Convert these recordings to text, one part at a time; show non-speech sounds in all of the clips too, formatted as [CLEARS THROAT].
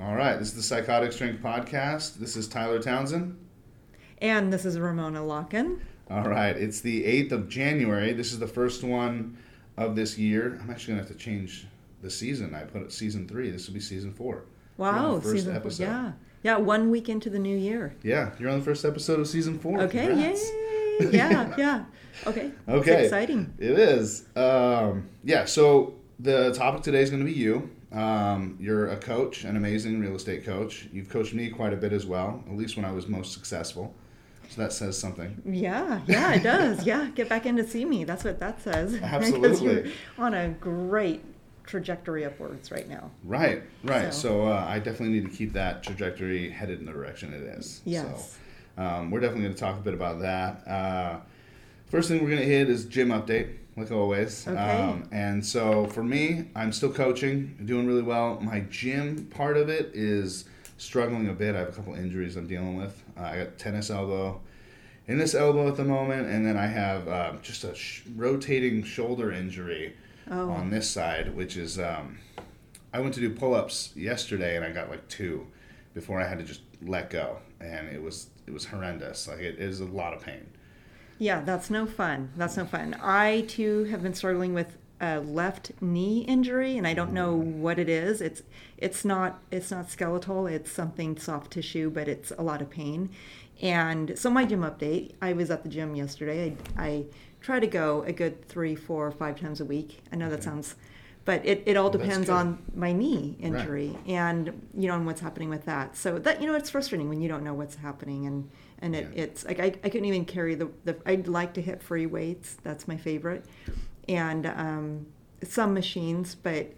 All right, this is the Psychotic Strength Podcast. This is Tyler Townsend. And this is Ramona Locken. All right, it's the 8th of January. This is the first one of this year. I'm actually going to have to change the season. I put it season three. This will be season four. Wow, first season episode. four. Yeah. Yeah, one week into the new year. Yeah, you're on the first episode of season four. Okay, Congrats. yay. [LAUGHS] Yeah, yeah. Okay. Okay. It's exciting. It is. Um, yeah, so the topic today is going to be you. Um, you're a coach, an amazing real estate coach. You've coached me quite a bit as well, at least when I was most successful. So that says something. Yeah, yeah, it does. Yeah, get back in to see me. That's what that says. [LAUGHS] Absolutely. on a great trajectory upwards right now. Right, right. So, So- uh, I definitely need to keep that trajectory headed in the direction it is. Yes. So um, we're definitely going to talk a bit about that. Uh, first thing we're going to hit is gym update, like always. Okay. Um, and so for me, I'm still coaching, doing really well. My gym part of it is struggling a bit. I have a couple injuries I'm dealing with. Uh, I got tennis elbow in this elbow at the moment, and then I have uh, just a sh- rotating shoulder injury Oh. on this side, which is um, I went to do pull ups yesterday and I got like two before I had to just let go, and it was it was horrendous. Like it is a lot of pain. Yeah, that's no fun. That's no fun. I too have been struggling with a left knee injury, and I don't know what it is. It's it's not it's not skeletal. It's something soft tissue, but it's a lot of pain. And so my gym update. I was at the gym yesterday. I, I try to go a good three, four, five times a week. I know that sounds, but it, it all that's depends on my knee injury and you know and what's happening with that. So that you know it's frustrating when you don't know what's happening and and it, Yeah. it's like I, I couldn't even carry the, the I'd like to hit free weights. That's my favorite, and um, some machines, but.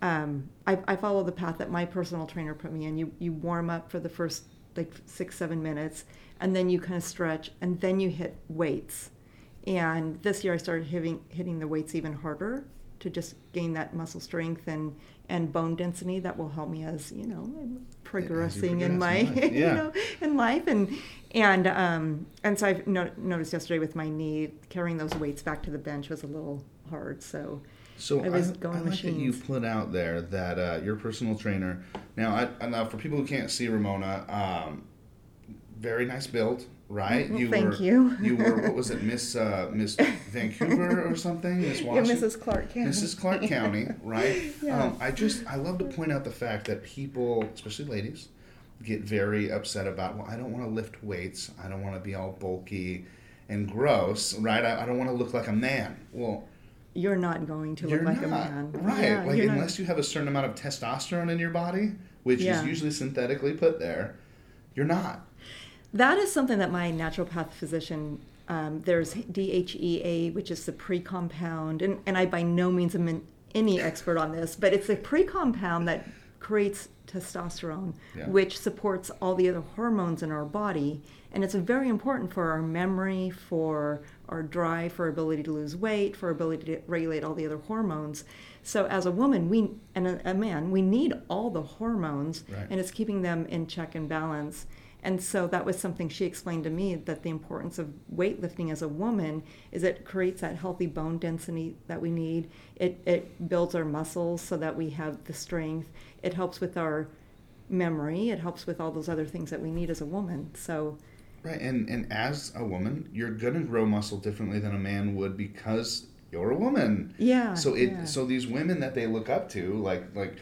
Um, I, I follow the path that my personal trainer put me in. You you warm up for the first like six seven minutes, and then you kind of stretch, and then you hit weights. And this year I started hitting hitting the weights even harder to just gain that muscle strength and and bone density that will help me as you know I'm progressing in my in life, [LAUGHS] you know in life. And and um and so I've no, noticed yesterday with my knee carrying those weights back to the bench was a little hard. So So I was I, going I like that you put out there that uh, your personal trainer. Now, I, now for people who can't see Ramona, um, very nice build, right? Well, thank were, you. you were what was it, [LAUGHS] Miss uh, Miss Vancouver or something? Miss yeah Washington. Mrs. Clark County. Mrs. Clark [LAUGHS] County, right? [LAUGHS] Yeah. Um, I just I love to point out the fact that people, especially ladies, get very upset about. Well, I don't want to lift weights. I don't want to be all bulky and gross, right? I, I don't want to look like a man. Well, you're not going to look like not a man right. Yeah, like you're not- unless you have a certain amount of testosterone in your body, which Yeah. is usually synthetically put there, you're not. That is something that my naturopath physician, um, there's DHEA, which is the pre-compound, and, and I by no means am an, any expert on this, but it's a pre-compound that creates testosterone, Yeah. which supports all the other hormones in our body, and it's very important for our memory, for our drive, for our ability to lose weight, for our ability to regulate all the other hormones. So as a woman, we and a, a man, we need all the hormones, Right. and it's keeping them in check and balance. And so that was something she explained to me that the importance of weightlifting as a woman is it creates that healthy bone density that we need. It, it builds our muscles so that we have the strength. It helps with our memory. It helps with all those other things that we need as a woman. So, Right, and and as a woman, you're gonna grow muscle differently than a man would because you're a woman. yeah. So it yeah. so these women that they look up to, like like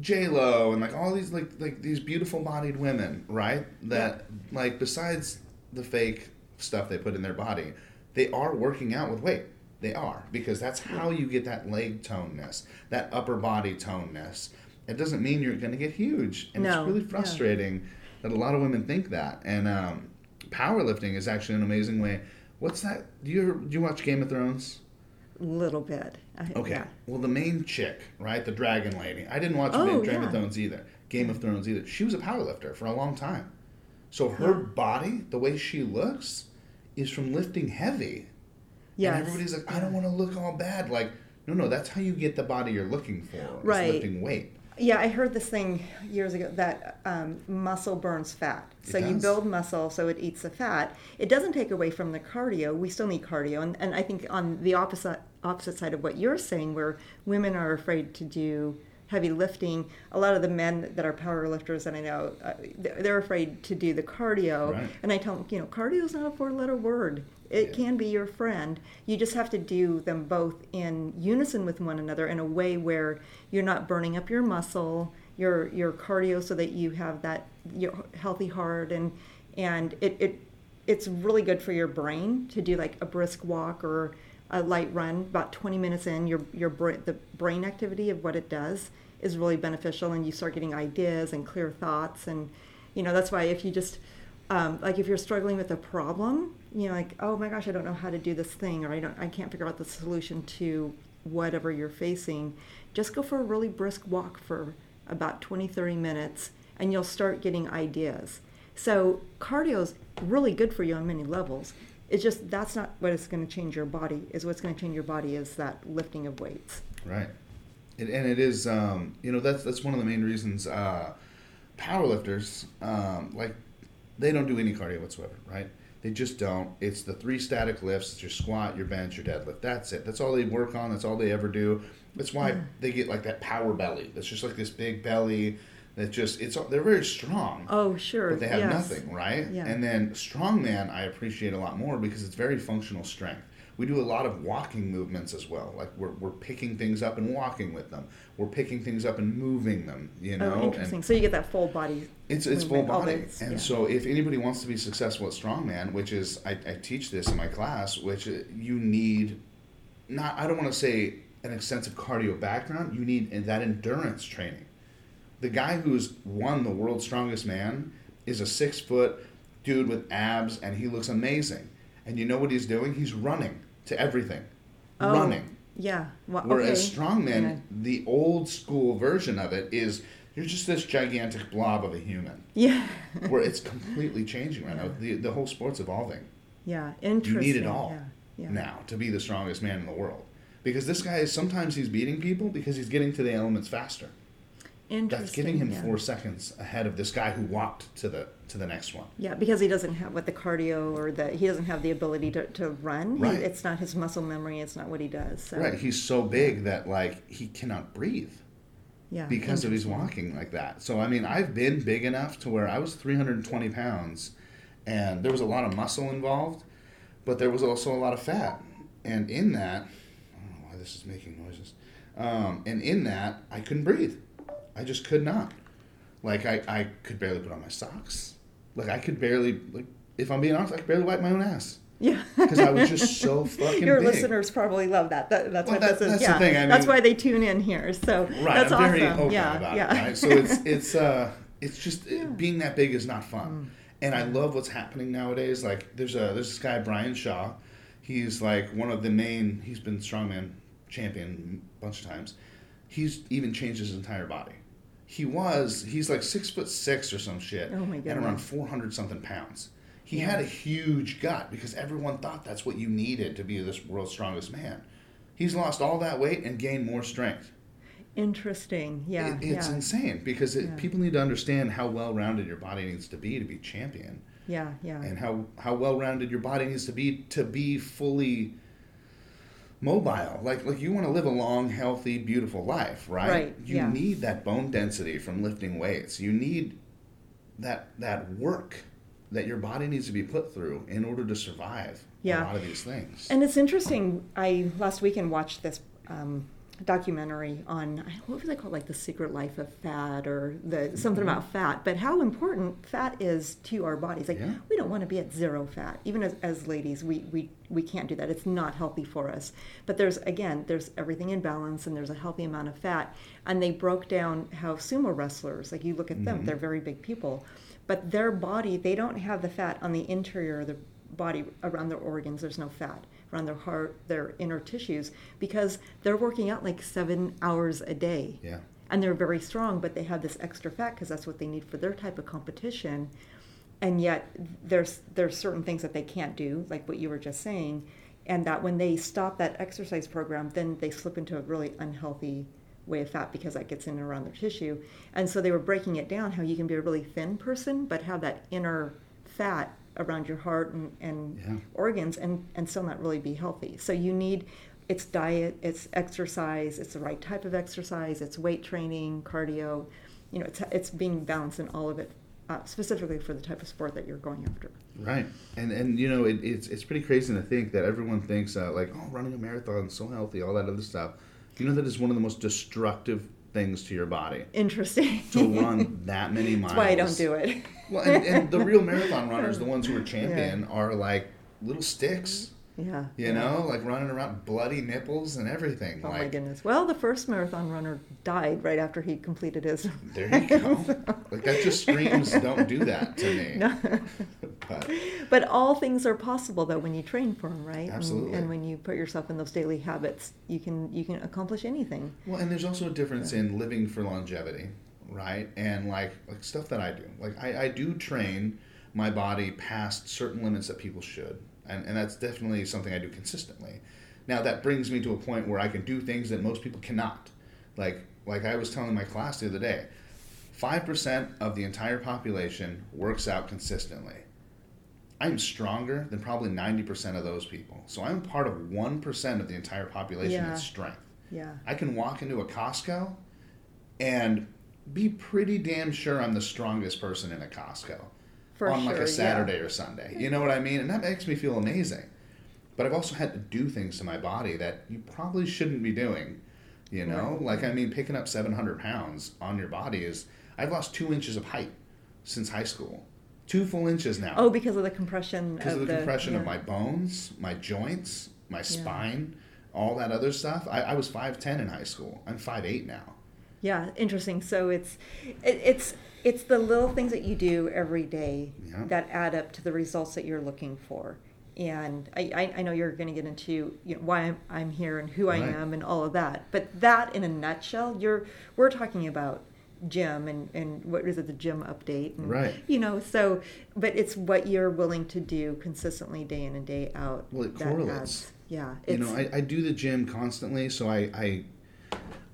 J Lo and like all these like like these beautiful bodied women, right? That like besides the fake stuff they put in their body, they are working out with weight. They are because that's how you get that leg toneness, that upper body toneness. It doesn't mean you're going to get huge, and No, it's really yeah. frustrating that a lot of women think that. And um, powerlifting is actually an amazing way. What's that? Do you ever, do you watch Game of Thrones? Little bit. I, Okay. yeah. Well, the main chick, right, the dragon lady. I didn't watch Oh, Game yeah. of Thrones either. Game of Thrones either. She was a powerlifter for a long time. So her Yeah. body, the way she looks, is from lifting heavy. Yes. And everybody's like, I don't want to look all bad. Like, no, no, that's how you get the body you're looking for. Right. Lifting weight. Yeah, I heard this thing years ago that um, muscle burns fat. So you build muscle, so it eats the fat. It doesn't take away from the cardio. We still need cardio, and, and I think on the opposite opposite side of what you're saying, where women are afraid to do heavy lifting. A lot of the men that are power lifters, and I know uh, they're afraid to do the cardio. Right. And I tell them, you know, cardio is not a four-letter word. It Yeah. can be your friend. You just have to do them both in unison with one another in a way where you're not burning up your muscle, your your cardio, so that you have that your healthy heart and and it, it it's really good for your brain to do like a brisk walk or a light run. About 20 minutes in, your your the brain activity of what it does is really beneficial, and you start getting ideas and clear thoughts. And you know that's why if you just um, like if you're struggling with a problem, you know, like oh my gosh, I don't know how to do this thing, or I don't, I can't figure out the solution to whatever you're facing. Just go for a really brisk walk for about 20, 30 minutes, and you'll start getting ideas. So cardio is really good for you on many levels. It's just that's not what is going to change your body. Is what's going to change your body is that lifting of weights. Right. It, and it is, um, you know, that's that's one of the main reasons uh, powerlifters, um, like, they don't do any cardio whatsoever, right? They just don't. It's the three static lifts. It's your squat, your bench, your deadlift. That's it. That's all they work on. That's all they ever do. That's why they get like that power belly. That's just like this big belly. That just it's they're very strong. Oh sure, but they have yes. nothing, right? Yeah. And then strongman, I appreciate a lot more because it's very functional strength. We do a lot of walking movements as well. Like we're, we're picking things up and walking with them. We're picking things up and moving them. You know, Oh, interesting. and so you get that full body. it's it's full movement, body. those- And yeah. so if anybody wants to be successful at strongman, which is I, I teach this in my class, which uh, you need not I don't want to say an extensive cardio background. You need that endurance training the guy who's won the world's strongest man is a six foot dude with abs and he looks amazing. And you know what he's doing? He's running to everything. Oh, Running. Yeah. Well, Whereas okay. strongman, Yeah. the old school version of it is you're just this gigantic blob of a human. Yeah. [LAUGHS] Where it's [LAUGHS] completely changing right now. The, the whole sport's evolving yeah. Interesting. you need it all Yeah. Yeah. now to be the strongest man in the world. Because this guy is sometimes he's beating people because he's getting to the elements faster. Interesting. That's giving him yeah. four seconds ahead of this guy who walked to the to the next one. Yeah, because he doesn't have what the cardio or the he doesn't have the ability to, to run. He- Right. it's not his muscle memory. It's not what he does. So, Right, he's so big that like he cannot breathe Yeah. because of his walking like that. So I mean, I've been big enough to where I was 320 pounds, and there was a lot of muscle involved, but there was also a lot of fat, and in that, I don't know why this is making noises, um, and in that I couldn't breathe, I just could not, like I I could barely put on my socks, like I could barely like if I'm being honest, I could barely wipe my own ass. Yeah. because I was just so [LAUGHS] fucking Your big. listeners probably love that. that that's Well, what that- this is. that's the Yeah. thing, I that's why they tune in here. So Right, that's I'm awesome. very open yeah. about yeah. it. Right, so it's [LAUGHS] it's uh it's just being that big is not fun, Mm. and I love what's happening nowadays. Like there's a there's this guy Brian Shaw, he's like one of the main. He's been strongman champion a bunch of times. He's even changed his entire body. He was he's like six foot six or some shit, Oh my and around four hundred something pounds. He Yeah. had a huge gut because everyone thought that's what you needed to be this world's strongest man. He's lost all that weight and gained more strength. Interesting. Yeah. It- it's yeah. insane because it, Yeah. people need to understand how well rounded your body needs to be to be champion, yeah. Yeah. and how how well rounded your body needs to be to be fully mobile. Like like you want to live a long, healthy, beautiful life, right? Right, You yeah. need that bone density from lifting weights. You need that that work that your body needs to be put through in order to survive Yeah. a lot of these things. And it's interesting. I last weekend watched this um, documentary on I- what was it called, like the secret life of fat or the something about fat. But how important fat is to our bodies. Like Yeah. we don't want to be at zero fat. Even as, as ladies, we, we we can't do that. It's not healthy for us. But there's again, there's everything in balance, and there's a healthy amount of fat. And they broke down how sumo wrestlers, like you look at them, mm-hmm. they're very big people, but their body, they don't have the fat on the interior of the body around their organs. There's no fat around their heart, their inner tissues, because they're working out like seven hours a day. Yeah. And they're very strong, but they have this extra fat because that's what they need for their type of competition. And yet, there's there's certain things that they can't do, like what you were just saying, and that when they stop that exercise program, then they slip into a really unhealthy way of fat because that gets in and around their tissue. And so they were breaking it down how you can be a really thin person, but have that inner fat around your heart and, and Yeah. organs and, and still not really be healthy. So you need it's diet, it's exercise, it's the right type of exercise, it's weight training, cardio. You know, it's it's being balanced in all of it, uh, specifically for the type of sport that you're going after. Right, and and you know it, it's it's pretty crazy to think that everyone thinks uh, like oh running a marathon is so healthy, all that other stuff. You know that is one of the most destructive things to your body Interesting. to run that many miles. [LAUGHS] That's why I don't do it. Well, and, and the real [LAUGHS] marathon runners, the ones who are champion, are like little sticks. Yeah. You yeah. know, like running around, bloody nipples and everything. Oh like, my goodness. Well, the first marathon runner died right after he completed his. [LAUGHS] There you go. like that just screams, "Don't do that to me." [LAUGHS] No. But But all things are possible though when you train for them, right? And- Absolutely. And, when you put yourself in those daily habits, you can you can accomplish anything. well, and there's also a difference in living for longevity, right? And like like stuff that I do. Like I, I do train my body past certain limits that people should, and and that's definitely something I do consistently. Now that brings me to a point where I can do things that most people cannot. Like like I was telling my class the other day, five percent of the entire population works out consistently. I'm stronger than probably 90% of those people. So I'm part of 1% of the entire population Yeah. in strength. Yeah. I can walk into a Costco and be pretty damn sure I'm the strongest person in a Costco For on like sure, a yeah. Saturday or Sunday. You know what I mean? And that makes me feel amazing. But I've also had to do things to my body that you probably shouldn't be doing. You know, Right. like I mean, picking up 700 pounds on your body is. I've lost two inches of height since high school. Two full inches now Oh, because of the compression because of of the, compression of my bones, my joints, my spine, all that other stuff. I, I was five ten in high school. I'm five eight now. Yeah, interesting. So it's it, it's it's the little things that you do every day Yeah. that add up to the results that you're looking for. And I, I, I know you're going to get into you know, why I'm, I'm here and who I am and all of that. But that, in a nutshell, you're we're talking about gym and, and what is it the gym update and, Right. you know so but it's what you're willing to do consistently day in and day out Well, it correlates. adds- yeah You know, I, I do the gym constantly, so I, I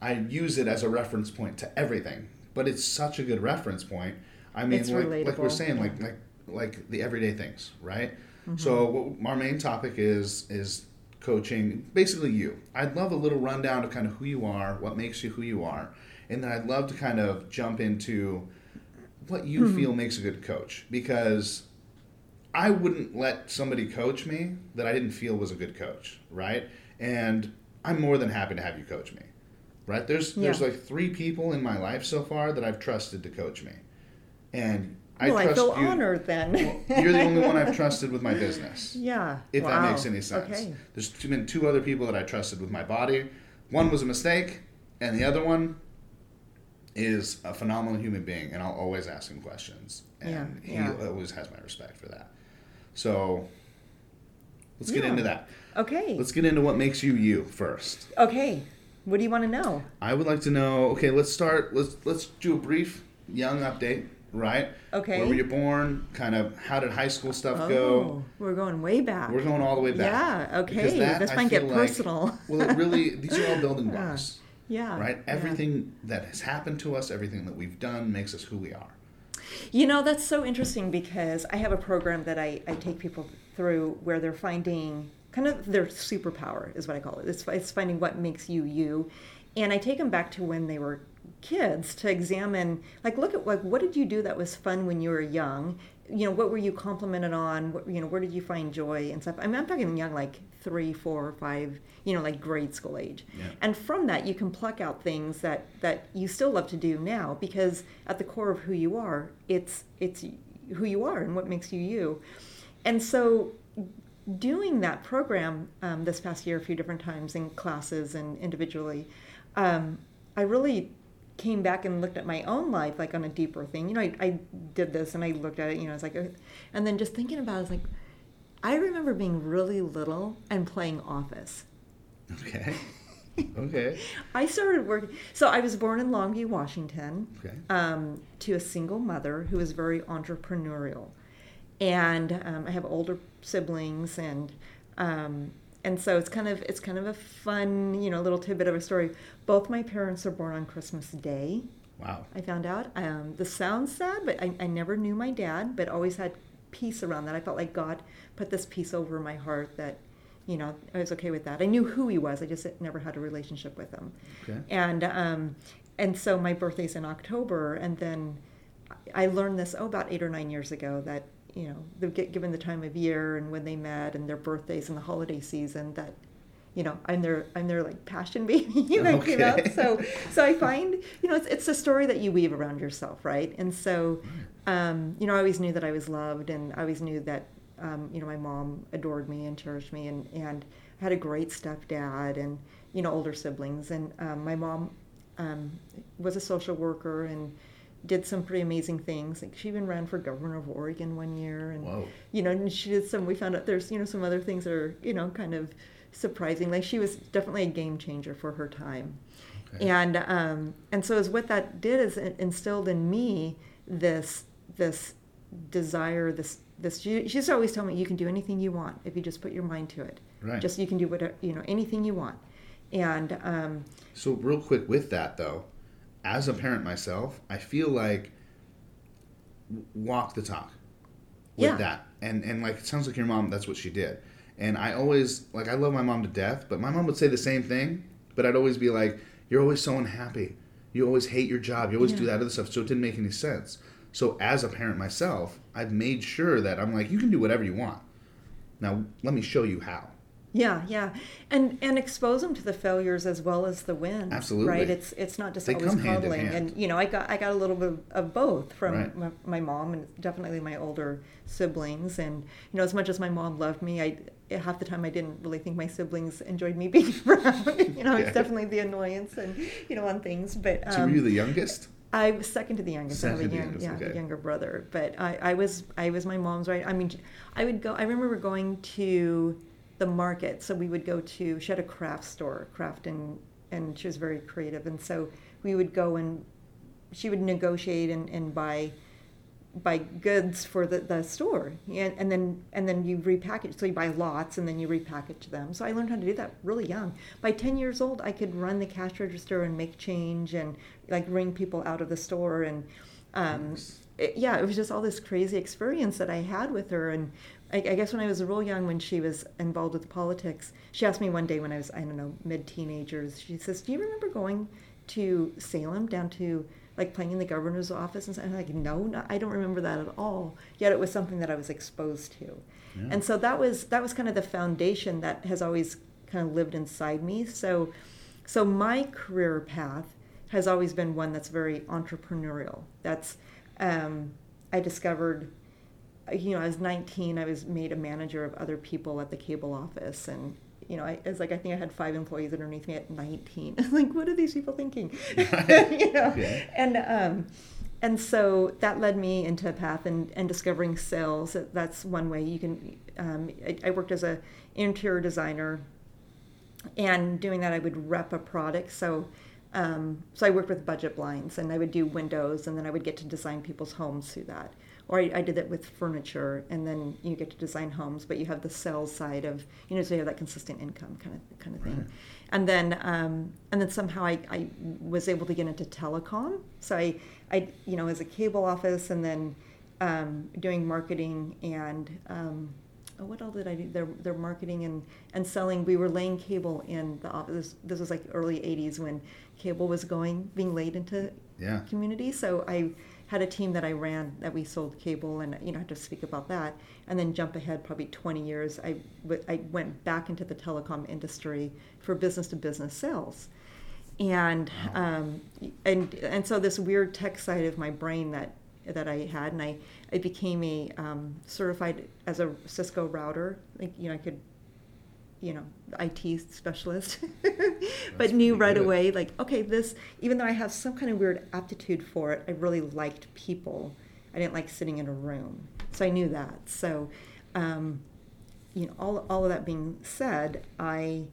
I use it as a reference point to everything. But it's such a good reference point. I mean, like, like we're saying, like like like the everyday things, right? Mm-hmm. So our main topic is is coaching basically you. I'd love a little rundown of kind of who you are, what makes you who you are, and then I'd love to kind of jump into what you Mm-hmm. feel makes a good coach because I wouldn't let somebody coach me that I didn't feel was a good coach, right? And I'm more than happy to have you coach me, right? There's there's like three people in my life so far that I've trusted to coach me, and I well i feel you. honored then Well, you're the only one I've trusted with my business, [LAUGHS] yeah if Wow. that makes any sense. okay There's two- been two other people that I trusted with my body. One was a mistake, and the other one is a phenomenal human being, and I'll always ask him questions, and Yeah, yeah. he always has my respect for that. So let's get Yeah. into that. okay Let's get into what makes you you first. Okay. What do you want to know? I would like to know. Okay, let's start. Let's let's do a brief young update. Right. Okay. Where were you born? Kind of how did high school stuff go? Oh, we're going way back. We're going all the way back. Yeah, okay. that, This I might get like- personal. well, it really [LAUGHS] these are all building blocks. yeah. right? yeah. Everything that has happened to us, everything that we've done makes us who we are. You know, that's so interesting because I have a program that I, I take people through where they're finding kind of their superpower, is what I call it. It's, it's finding what makes you you. And I take them back to when they were kids to examine, like, look at, like, what did you do that was fun when you were young? You know, what were you complimented on? What, you know, where did you find joy and stuff? I mean, I'm talking young, like three, four, five, you know, like grade school age. Yeah. And from that, you can pluck out things that that you still love to do now because at the core of who you are, it's it's who you are and what makes you you. And so, doing that program um, this past year a few different times in classes and individually, um, I really came back and looked at my own life like on a deeper thing. You know, I, I did this and I looked at it. You know, it's like, uh, and then just thinking about it, it's like. I remember being really little and playing Office. Okay. [LAUGHS] okay. I started working. So I was born in Longview, Washington, Okay. um, to a single mother who was very entrepreneurial, and um, I have older siblings, and um, and so it's kind of it's kind of a fun, you know, little tidbit of a story. Both my parents are born on Christmas Day. Wow. I found out. Um, this sounds sad, but I, I never knew my dad, but always had peace around that. I felt like God put this peace over my heart that you know, I was okay with that. I knew who he was. I just never had a relationship with him. Okay. And um, and so my birthday's in October, and then I learned this oh about eight or nine years ago that you know the, given the time of year and when they met and their birthdays and the holiday season that you know I'm their I'm their like passion [LAUGHS] baby like, Okay. you know? So so I find you know it's it's a story that you weave around yourself right? And so um, you know I always knew that I was loved and I always knew that um, you know my mom adored me and cherished me and and I had a great stepdad and you know older siblings. And um, my mom um, was a social worker and did some pretty amazing things. Like she even ran for governor of Oregon one year, and Whoa. you know, and she did some. We found out there's you know some other things that are you know kind of surprising. Like she was definitely a game changer for her time, Okay. and um, and so as what that did is it instilled in me this this desire this this she, always tell me you can do anything you want if you just put your mind to it Right. just you can do whatever you know anything you want and um, So real quick with that though, as a parent myself, I feel like walk the talk with Yeah. that. And and like it sounds like your mom that's what she did. And I always like I love my mom to death, but my mom would say the same thing, but I'd always be like you're always so unhappy. You always hate your job. You always do that other stuff. So it didn't make any sense. So as a parent myself, I've made sure that I'm like you can do whatever you want. Now let me show you how. Yeah, yeah, and and expose them to the failures as well as the wins. Absolutely. right. It's it's not just They always coddling, and you know, I got I got a little bit of both from Right. my, my mom and definitely my older siblings. And you know, as much as my mom loved me, I half the time I didn't really think my siblings enjoyed me [LAUGHS] being around. [LAUGHS] you know, Yeah. it's definitely the annoyance and you know on things. But um, So were you the youngest? I was second to the youngest. I have a Second young, youngest, yeah, okay. younger brother. But I, I was I was my mom's right. I mean, I would go. I remember going to the market. So we would go to. She had a craft store, craft and and she was very creative. And so we would go and she would negotiate and, and buy buy goods for the, the store and, and then and then you repackage so you buy lots and then you repackage them so i learned how to do that really young by 10 years old i could run the cash register and make change and like ring people out of the store and um, Nice. it, yeah it was just all this crazy experience that i had with her and I, I guess when i was real young when she was involved with politics she asked me one day when i was i don't know mid teenagers she says do you remember going to salem down to like playing in the governor's office and I'm like, no, no, I don't remember that at all. Yet it was something that I was exposed to. Yeah. And so that was that was kind of the foundation that has always kind of lived inside me. So so my career path has always been one that's very entrepreneurial. That's um, I discovered you know, I was 19, I was made a manager of other people at the cable office and you know, I, it's like I think I had five employees underneath me at 19. [LAUGHS] like, what are these people thinking? [LAUGHS] you know, and um, and so that led me into a path and, and discovering sales. That's one way you can. Um, I, I worked as a interior designer, and doing that, I would rep a product. So. Um, so I worked with budget blinds, and I would do windows, and then I would get to design people's homes through that. Or I, I did that with furniture, and then you get to design homes, but you have the sales side of you know, so you have that consistent income kind of kind of thing. Right. And then um, and then somehow I, I was able to get into telecom. So I I you know as a cable office, and then um, doing marketing and um, oh, what all did I do? Their their marketing and and selling. We were laying cable in the office. This was like early '80s when cable was going being laid into Yeah. community. So I had a team that I ran that we sold cable, and you know I had to speak about that. And then jump ahead probably 20 years, I, w- I went back into the telecom industry for business to business sales, and um, and and so this weird tech side of my brain that that I had, and I I became a um, certified as a Cisco router. Like you know I could you know IT specialist, [LAUGHS] but knew right good. away like okay this even though I have some kind of weird aptitude for it, I really liked people. I didn't like sitting in a room, so I knew that. So, um, you know, all all of that being said, I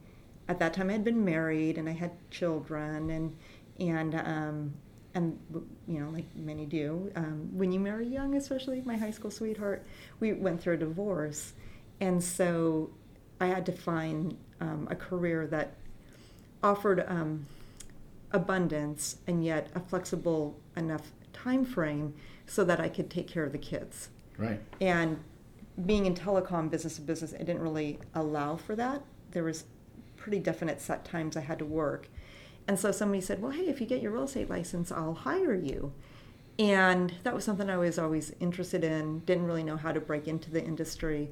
at that time I had been married and I had children and and um, and you know like many do um, when you marry young, especially my high school sweetheart, we went through a divorce, and so I had to find um, a career that offered um, abundance and yet a flexible enough time frame so that I could take care of the kids. Right. And being in telecom business to business, it didn't really allow for that. There was pretty definite set times I had to work. And so somebody said, Well, hey, if you get your real estate license, I'll hire you. And that was something I was always interested in, didn't really know how to break into the industry.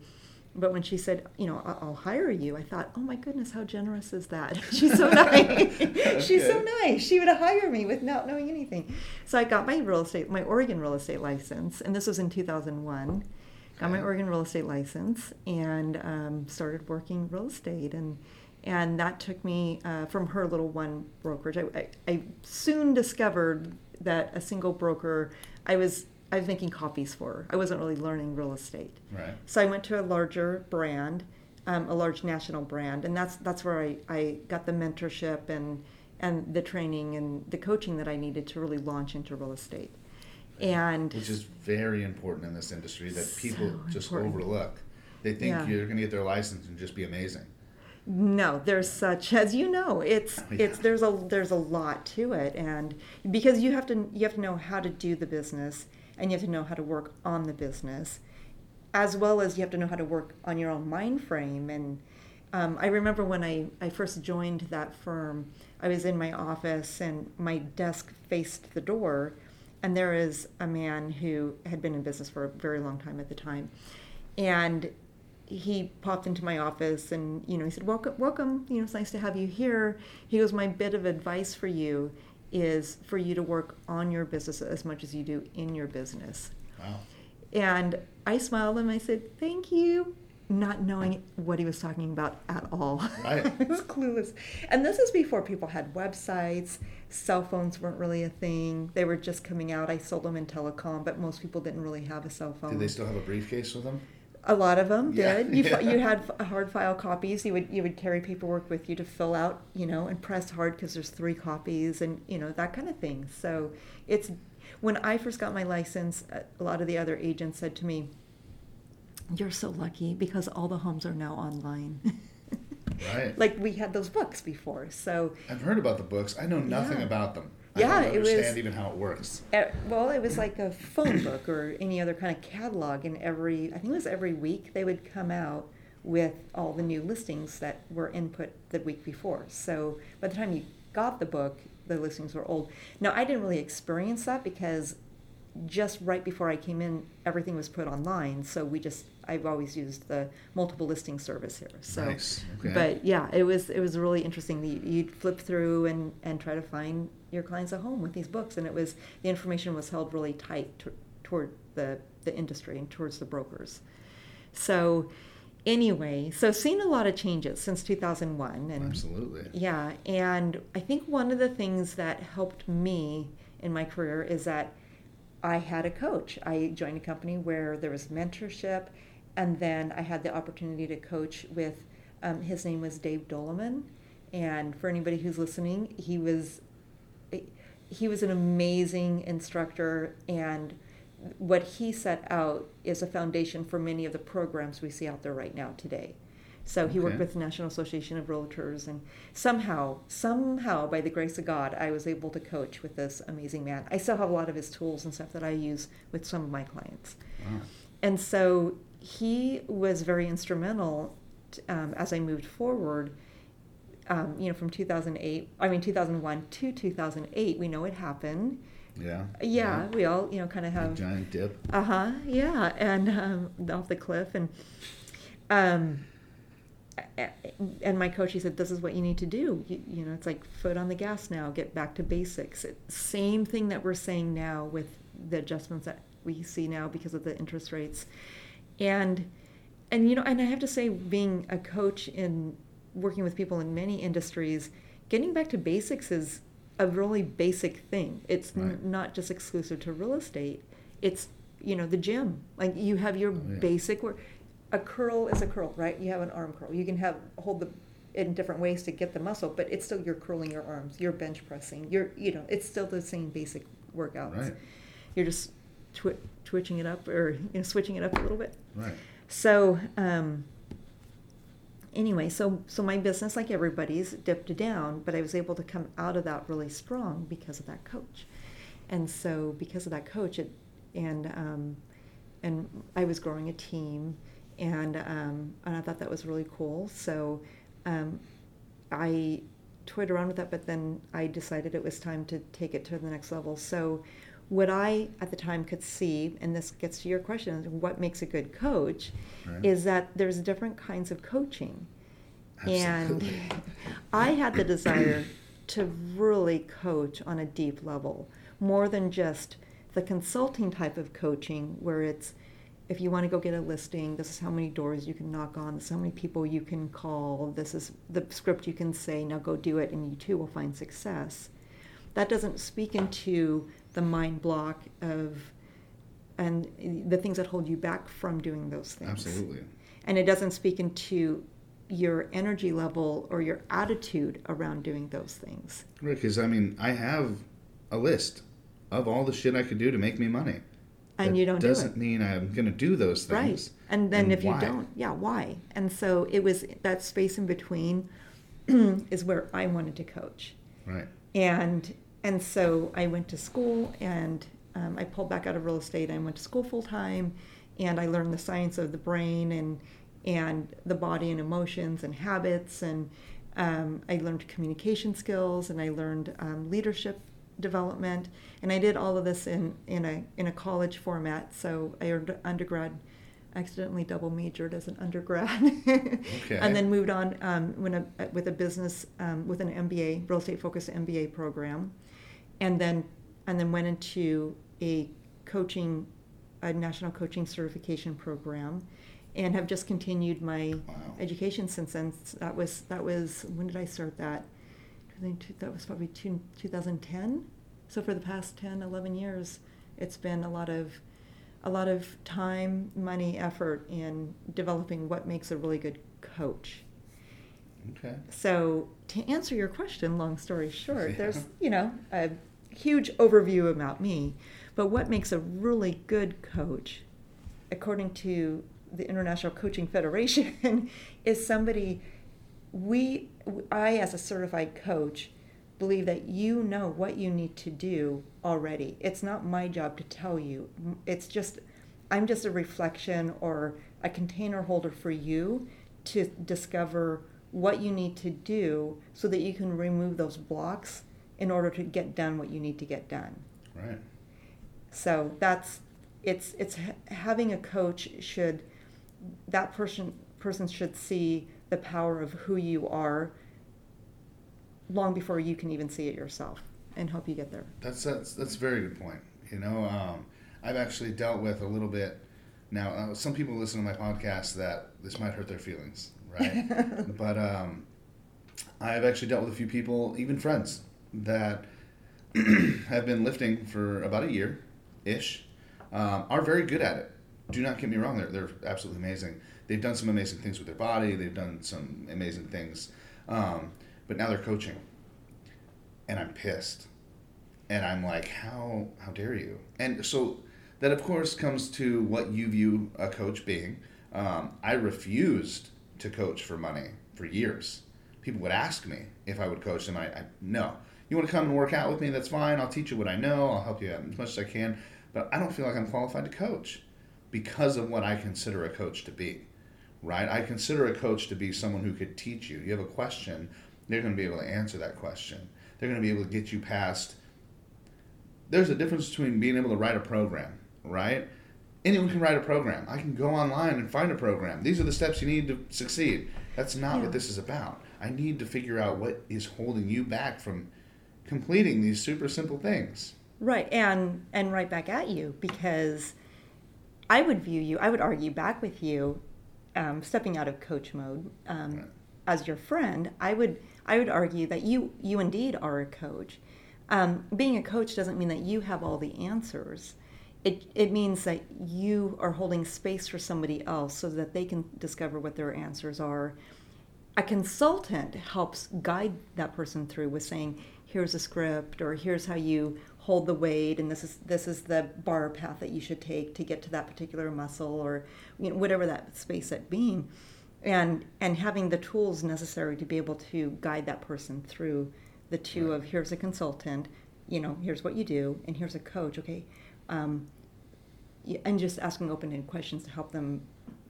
But when she said, you know, I'll hire you, I thought, oh my goodness, how generous is that? [LAUGHS] She's so nice. [LAUGHS] She's so nice. She would hire me without knowing anything. So I got my real estate, my Oregon real estate license, and this was in 2001. Got my Oregon real estate license and um, started working real estate. And and that took me uh, from her little one brokerage. I, I, I soon discovered that a single broker, I was I was making copies for. I wasn't really learning real estate. Right. So I went to a larger brand, um, a large national brand, and that's that's where I, I got the mentorship and and the training and the coaching that I needed to really launch into real estate. And which is very important in this industry that So people just important. overlook. They think Yeah. you're going to get their license and just be amazing. No, there's such as you know, it's [LAUGHS] Oh, yeah. it's there's a there's a lot to it, and because you have to you have to know how to do the business, and you have to know how to work on the business, as well as you have to know how to work on your own mind frame. And um, I remember when I I first joined that firm, I was in my office and my desk faced the door, and there is a man who had been in business for a very long time at the time, and he popped into my office and you know he said welcome welcome you know it's nice to have you here he goes my bit of advice for you is for you to work on your business as much as you do in your business. Wow. and i smiled and i said thank you not knowing what he was talking about at all. Right. [LAUGHS] i was clueless. And this is before people had websites. Cell phones weren't really a thing. They were just coming out. I sold them in telecom but most people didn't really have a cell phone Do they still have a briefcase with them? A lot of them Yeah, did. You, yeah. [LAUGHS] you had hard file copies. You would you would carry paperwork with you to fill out, you know, and press hard because there's three copies and you know that kind of thing. So it's when I first got my license, a a lot of the other agents said to me, "You're so lucky because all the homes are now online." Right. [LAUGHS] like we had those books before, so I've heard about the books. I know nothing Yeah. about them. Yeah, I don't it was- understand even how it works. Uh, well, it was like a phone book or any other kind of catalog, and every I think it was every week they would come out with all the new listings that were input the week before. So by the time you got the book, the listings were old. Now I didn't really experience that because just right before I came in, everything was put online. So we just I've always used the multiple listing service here. So, Nice. Okay. but yeah, it was it was really interesting. You- You'd flip through and and try to find your clients a home with these books, and it was the information was held really tight to, toward the the industry and towards the brokers. So anyway, so seen a lot of changes since 2001, and Absolutely. yeah, and I think one of the things that helped me in my career is that I had a coach. I joined a company where there was mentorship, and then I had the opportunity to coach with. Um, his name was Dave Dolaman, and for anybody who's listening, he was he was an amazing instructor, and what he set out is a foundation for many of the programs we see out there right now today. So he worked with the National Association of Realtors, and somehow, somehow, by the grace of God, I was able to coach with this amazing man. I still have a lot of his tools and stuff that I use with some of my clients. Wow. And so he was very instrumental um, as I moved forward. Um, you know, from 2008, I mean 2001 to 2008, we know it happened. Yeah. Yeah, we all you know kind of have giant dip. uh huh. Yeah, and um, off the cliff, and um, a- a- and my coach he said, "This is what you need to do. You, you know, it's like foot on the gas now. Get back to basics. It, same thing that we're saying now with the adjustments that we see now because of the interest rates, and and you know, and I have to say, being a coach in working with people in many industries, getting back to basics is a really basic thing. It's n- not just exclusive to real estate. It's you know the gym. Like you have your Oh, yeah. basic work. A curl is a curl, right? You have an arm curl. You can have hold the in different ways to get the muscle, but it's still you're curling your arms. You're bench pressing. You're you know it's still the same basic workouts. Right. You're just twi- twitching it up or you know switching it up a little bit. Right. So um, anyway, so so my business, like everybody's, dipped down, but I was able to come out of that really strong because of that coach. And so because of that coach, it and um, and I was growing a team, and um, and I thought that was really cool. So um, I toyed around with that, but then I decided it was time to take it to the next level. So what I at the time could see, and this gets to your question, what makes a good coach, Right. is that there's different kinds of coaching. Absolutely. And I had the desire to really coach on a deep level, more than just the consulting type of coaching where it's if you want to go get a listing, this is how many doors you can knock on, this is how many people you can call, this is the script you can say, now go do it, and you too will find success. That doesn't speak into the mind block of and the things that hold you back from doing those things Absolutely. and it doesn't speak into your energy level or your attitude around doing those things. Right, because I mean, I have a list of all the shit I could do to make me money. And That you don't doesn't it. mean I'm going to do those things. Right. And then And if you don't, yeah, why? And so it was that space in between [CLEARS THROAT] is where I wanted to coach. Right. And and so I went to school and um, I pulled back out of real estate. I went to school full time, and I learned the science of the brain and and the body and emotions and habits. And um, I learned communication skills and I learned um, leadership development. And I did all of this in in a in a college format. So I earned undergrad. Accidentally double majored as an undergrad, Okay. [LAUGHS] and then moved on um, when a, with a business um, with an MBA, real estate focused MBA program, and then and then went into a coaching, a national coaching certification program, and have just continued my Wow. education since then. That was that was when did I start that? I think that was probably two, 2010. So for the past 10, 11 years, it's been a lot of a lot of time, money, effort in developing what makes a really good coach. Okay. So to answer your question, long story short, Yeah. [LAUGHS] there's you know a huge overview about me, but what makes a really good coach, according to the International Coaching Federation, [LAUGHS] is somebody we I as a certified coach believe that you know what you need to do already. It's not my job to tell you. It's just I'm just a reflection or a container holder for you to discover what you need to do so that you can remove those blocks in order to get done what you need to get done. Right. So that's it's it's having a coach should that person person should see the power of who you are long before you can even see it yourself and help you get there. That's that's that's a very good point. You know, um, I've actually dealt with a little bit. Now, uh, some people listen to my podcast that this might hurt their feelings, right? [LAUGHS] but um, I've actually dealt with a few people, even friends, that [CLEARS THROAT] have been lifting for about a year, ish, um, are very good at it. Do not get me wrong; they're they're absolutely amazing. They've done some amazing things with their body. They've done some amazing things, um, but now they're coaching, and I'm pissed and I'm like, how how dare you? And so that of course comes to what you view a coach being. Um, I refused to coach for money for years. People would ask me if I would coach them. I, I no. You want to come and work out with me? That's fine. I'll teach you what I know. I'll help you out as much as I can. But I don't feel like I'm qualified to coach because of what I consider a coach to be. Right? I consider a coach to be someone who could teach you. You have a question, they're going to be able to answer that question. They're going to be able to get you past there's a difference between being able to write a program, right? Anyone can write a program. I can go online and find a program. These are the steps you need to succeed. That's not Yeah. what this is about. I need to figure out what is holding you back from completing these super simple things. Right, and and right back at you because I would view you, I would argue back with you, um, stepping out of coach mode um, Right. as your friend. I would I would argue that you you indeed are a coach. Um, being a coach doesn't mean that you have all the answers. It it means that you are holding space for somebody else so that they can discover what their answers are a consultant helps guide that person through with saying here's a script or here's how you hold the weight and this is this is the bar path that you should take to get to that particular muscle or you know, whatever that space at being and and having the tools necessary to be able to guide that person through the two Right. of here's a consultant you know here's what you do and here's a coach okay um, and just asking open-ended questions to help them,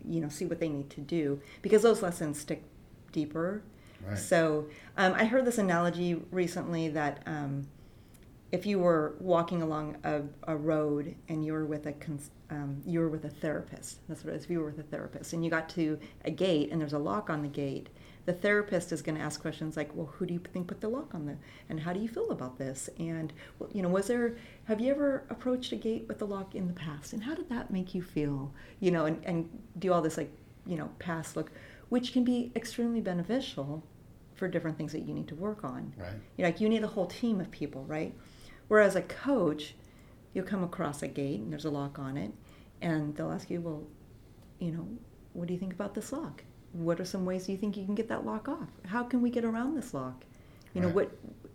you know, see what they need to do because those lessons stick deeper. Right. So um, I heard this analogy recently that um, if you were walking along a, a road and you were with a cons- um, you were with a therapist, that's what it is. If you were with a therapist and you got to a gate and there's a lock on the gate, the therapist is going to ask questions like, "Well, who do you think put the lock on the? And how do you feel about this? And well, you know, was there? Have you ever approached a gate with a lock in the past? And how did that make you feel? You know, and, and do all this like, you know, past look, which can be extremely beneficial for different things that you need to work on. Right. You know, like you need a whole team of people, right? Whereas a coach, you'll come across a gate and there's a lock on it, and they'll ask you, well, you know, what do you think about this lock? What are some ways you think you can get that lock off? How can we get around this lock? You know Right.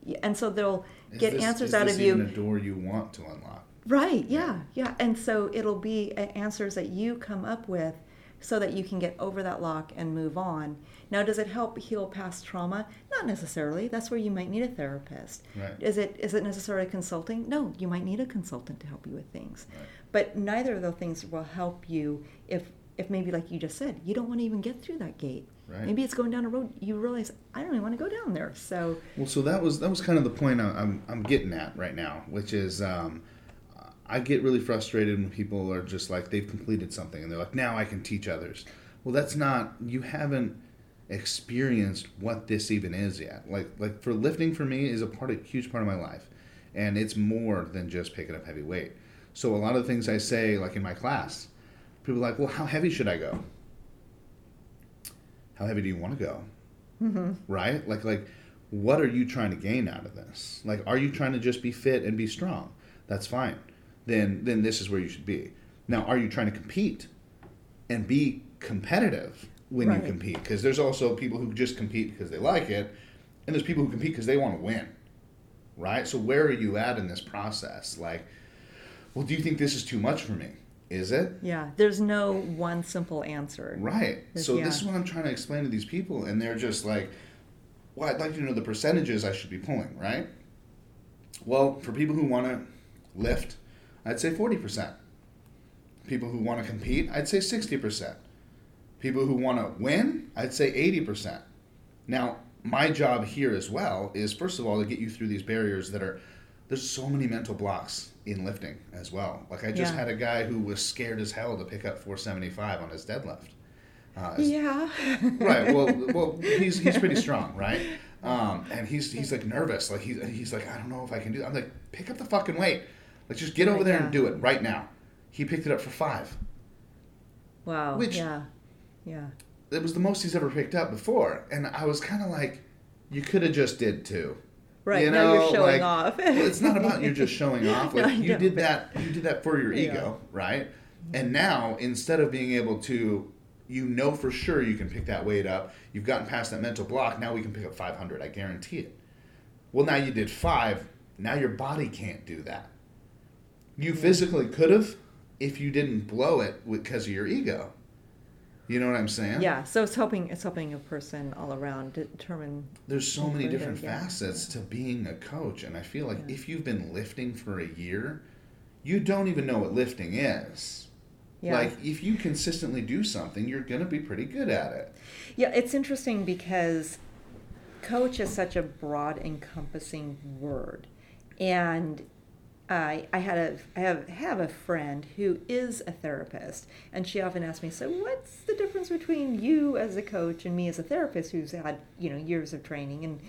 what? And so they'll Is get this- answers out of you. even a door you want to unlock. Right, yeah, yeah. And so it'll be answers that you come up with so that you can get over that lock and move on. Now, does it help heal past trauma? Not necessarily. That's where you might need a therapist. Right. Is it is it necessarily consulting? No, you might need a consultant to help you with things. Right. But neither of those things will help you if if maybe like you just said, you don't want to even get through that gate. Right. Maybe it's going down a road you realize I don't even want to go down there. So Well, so that was that was kind of the point I- I'm I'm getting at right now, which is um, I get really frustrated when people are just like they've completed something and they're like, now I can teach others. Well, that's not you haven't experienced what this even is yet. Like like for lifting for me is a part of huge part of my life, and it's more than just picking up heavy weight. So a lot of the things I say, like in my class, people are like, well, how heavy should I go? How heavy do you want to go? Mm-hmm. right? Like like what are you trying to gain out of this? Like are you trying to just be fit and be strong? That's fine. Then then this is where you should be. Now, are you trying to compete and be competitive when Right. you compete? Because there's also people who just compete because they like it, and there's people who compete because they want to win. Right? So where are you at in this process? Like, well, do you think this is too much for me? Is it? yeah, there's no one simple answer. Right. Yes, So yeah. this is what I'm trying to explain to these people, and they're just like, "Well, I'd like to know the percentages I should be pulling." Right. Well, for people who want to lift, I'd say forty percent. People who want to compete, I'd say sixty percent. People who want to win, I'd say eighty percent. Now, my job here as well is first of all to get you through these barriers that are. There's so many mental blocks in lifting as well. Like I just Yeah. had a guy who was scared as hell to pick up 475 on his deadlift. Uh, Yeah. [LAUGHS] right. Well, well, he's he's pretty strong, right? Um, and he's he's like nervous. Like he's he's like I don't know if I can do. That. I'm like pick up the fucking weight. Like just get over there and do it right now. He picked it up for five. wow. Which- yeah. Yeah. It was the most he's ever picked up before, and I was kind of like, you could have just did two. Right. You now you're showing like, off. well, it's not about you're just showing [LAUGHS] off. Like No, you did that. You did that for your Yeah. ego, right? And now instead of being able to, you know for sure you can pick that weight up. You've gotten past that mental block. Now we can pick up 500. I guarantee it. Well, now you did five. Now your body can't do that. You physically could have if you didn't blow it because of your ego. You know what I'm saying? Yeah. So it's helping. It's helping a person all around determine. there's so many different yeah. facets to being a coach and i feel like Yeah. if you've been lifting for a year you don't even know what lifting is Yeah. like if you consistently do something you're going to be pretty good at it Yeah, it's interesting because coach is such a broad, encompassing word, and I I had a I have have a friend who is a therapist, and she often asks me, "So what's the difference between you as a coach and me as a therapist who's had you know years of training?" And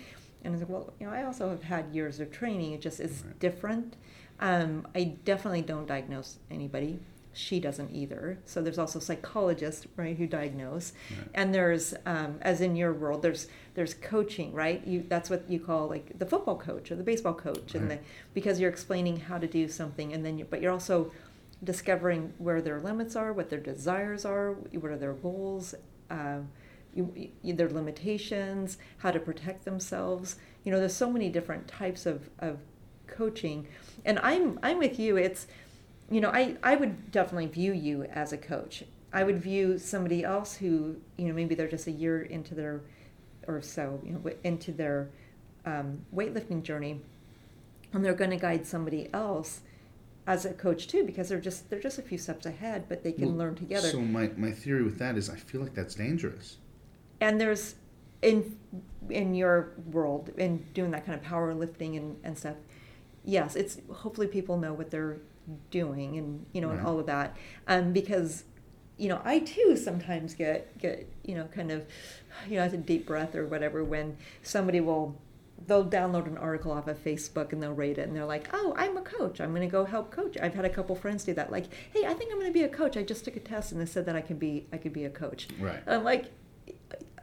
and I was like, "Well, you know, I also have had years of training. It just is Right. different. Um, I definitely don't diagnose anybody." She doesn't either. So there's also psychologists, right, who diagnose, Right. and there's, um, as in your world, there's there's coaching, right? You that's what you call like the football coach or the baseball coach, and the because you're explaining how to do something, and then you, but you're also discovering where their limits are, what their desires are, what are their goals, uh, you, you, their limitations, how to protect themselves. You know, there's so many different types of, of coaching, and I'm I'm with you. It's you know, I, I would definitely view you as a coach. I would view somebody else who, you know, maybe they're just a year into their, or so, you know, into their um, weightlifting journey, and they're going to guide somebody else. as a coach too because they're just they're just a few steps ahead but they can Well, learn together So my, my theory with that is I feel like that's dangerous. and there's in in your world in doing that kind of powerlifting and, and stuff yes it's hopefully people know what they're doing and you know and all of that um, because you know i too sometimes get get you know kind of you know have a deep breath or whatever when somebody will they'll download an article off of facebook and they'll rate it and they're like oh i'm a coach i'm going to go help coach i've had a couple friends do that like hey i think i'm going to be a coach i just took a test and they said that i can be i could be a coach Right. I'm like,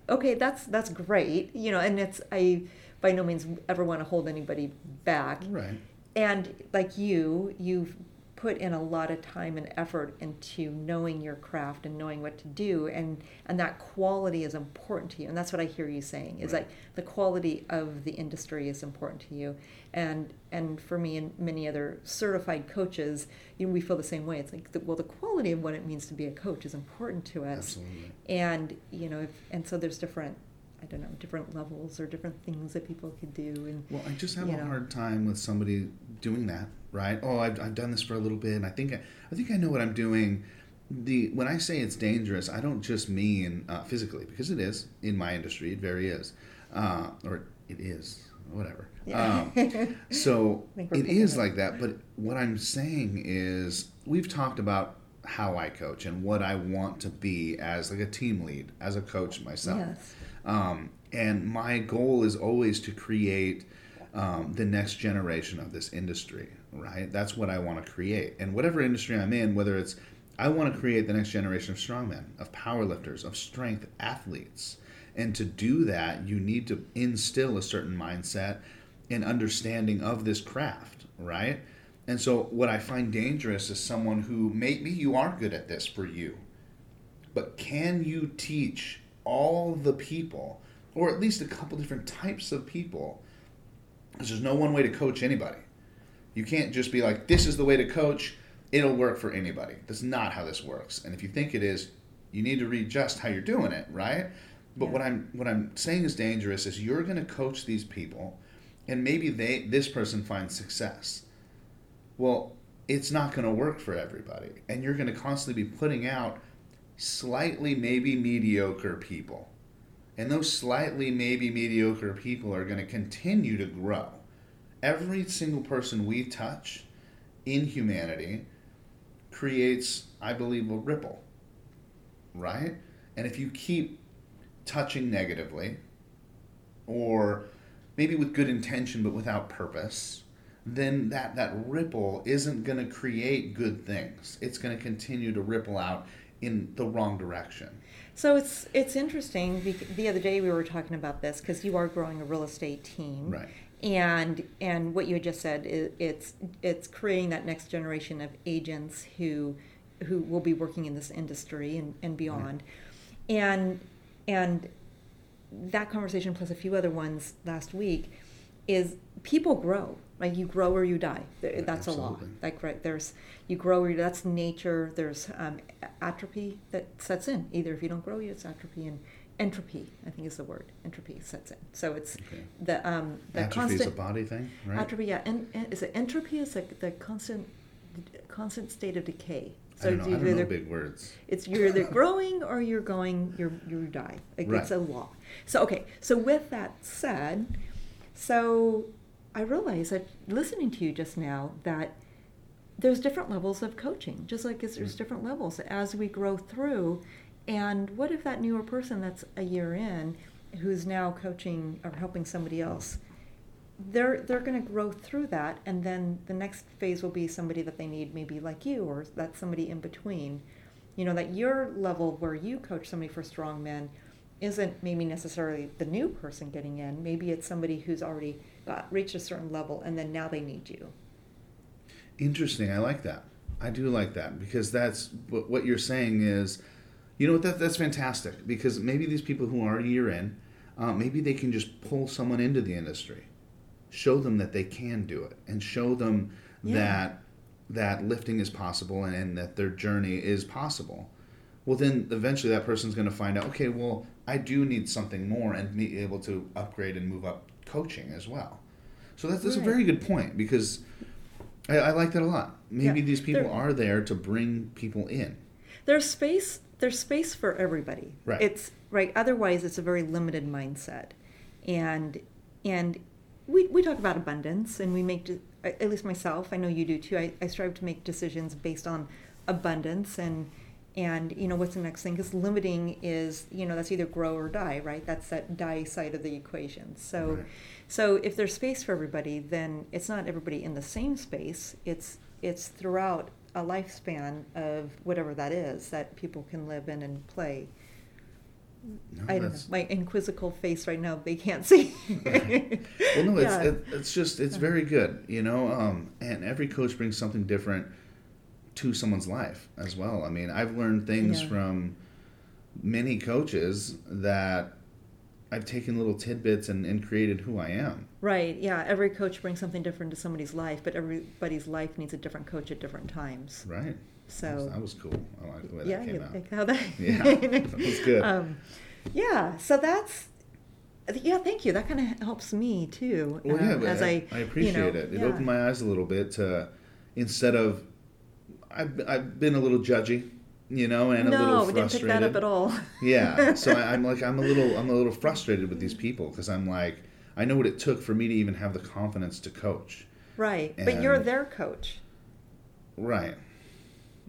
okay, that's that's great, you know, and it's I by no means ever want to hold anybody back. Right. And like you, you've put in a lot of time and effort into knowing your craft and knowing what to do and and that quality is important to you and that's what i hear you saying is Right. like the quality of the industry is important to you and and for me and many other certified coaches you know we feel the same way it's like the, well the quality of what it means to be a coach is important to us Absolutely. and you know if, and so there's different i don't know different levels or different things that people could do and Well, I just have a know. hard time with somebody doing that, right? Oh, I've, I've done this for a little bit, and I think I, I think I know what I'm doing. The when I say it's dangerous, I don't just mean uh, physically because it is in my industry. It very is, uh, or it is whatever. Yeah. Um, so [LAUGHS] it is think we're it picking is it. like that. But what I'm saying is, we've talked about how I coach and what I want to be as like a team lead, as a coach myself. Yes. Um, and my goal is always to create um, the next generation of this industry, right? That's what I want to create. And whatever industry I'm in, whether it's, I want to create the next generation of strongmen, of powerlifters, of strength athletes. And to do that, you need to instill a certain mindset and understanding of this craft, right? And so, what I find dangerous is someone who maybe you are good at this for you, but can you teach all the people, or at least a couple different types of people? Because there's no one way to coach anybody. You can't just be like, this is the way to coach, it'll work for anybody. That's not how this works. And if you think it is, you need to readjust how you're doing it, right? But Yeah. what I'm what I'm saying is dangerous is you're going to coach these people, and maybe they this person finds success. Well, it's not going to work for everybody, and you're going to constantly be putting out slightly maybe mediocre people. And those slightly maybe mediocre people are going to continue to grow. Every single person we touch in humanity creates, I believe, a ripple. Right? And if you keep touching negatively, or maybe with good intention but without purpose, then that, that ripple isn't going to create good things. It's going to continue to ripple out in the wrong direction. So it's it's interesting. The other day we were talking about this because you are growing a real estate team, Right. And and what you had just said is it's it's creating that next generation of agents who who will be working in this industry and, and beyond, and and that conversation plus a few other ones last week is people grow like you grow or you die Th- Right, that's a law absolutely. like right there's you grow or you, that's nature there's um, atrophy that sets in either if you don't grow you it's atrophy and entropy i think is the word entropy sets in so it's Okay. the um the Atrophy is a body thing, right? atrophy yeah and, and is it entropy is like the constant constant state of decay I don't know. I don't know big words. it's you're either [LAUGHS] growing or you're going you're you die. Like it's a law. So okay. So with that said, so I realize that listening to you just now that there's different levels of coaching, just like there's Mm. different levels as we grow through. And what if that newer person that's a year in, who's now coaching or helping somebody else, they're they're going to grow through that, and then the next phase will be somebody that they need, maybe like you, or that's somebody in between. You know that your level where you coach somebody for strong men isn't maybe necessarily the new person getting in. Maybe it's somebody who's already got reached a certain level, and then now they need you. Interesting. I like that. I do like that because that's what, what you're saying is, you know what, that, that's fantastic because maybe these people who are a year in, uh, maybe they can just pull someone into the industry, show them that they can do it, and show them Yeah. that that lifting is possible and, and that their journey is possible. Well, then eventually that person's going to find out. Okay, well, I do need something more and be able to upgrade and move up coaching as well. So that's, that's a very good point because I, I like that a lot. maybe Yeah. these people There- are there to bring people in. there's space there's space for everybody Right. it's right otherwise it's a very limited mindset and and we, we talk about abundance and we make de- at least myself i know you do too I, I strive to make decisions based on abundance and and you know what's the next thing because limiting is you know that's either grow or die right that's that die side of the equation so Right. so if there's space for everybody then it's not everybody in the same space it's it's throughout a lifespan of whatever that is that people can live in and play No, I don't know. My inquisical face right now, they can't see. [LAUGHS] Well, no, it's Yeah. it, it's just it's very good, you know. Um, and every coach brings something different to someone's life as well. I mean, I've learned things Yeah. from many coaches that I've taken little tidbits and, and created who I am. right. Yeah. Every coach brings something different to somebody's life, but everybody's life needs a different coach at different times. Right. So that was, that was cool. I like the way yeah, that came out. like how that. [LAUGHS] Yeah, [LAUGHS] that was good. Um, yeah. So that's. Yeah, thank you. That kind of helps me too. Well, yeah, um, but as I, I, I you appreciate know, it. It yeah. opened my eyes a little bit to instead of I've I've been a little judgy, you know, and a no, little we didn't pick frustrated. that up at all. [LAUGHS] yeah, [LAUGHS] so I, I'm like I'm a little I'm a little frustrated with these people because I'm like I know what it took for me to even have the confidence to coach. right. But you're their coach. Right.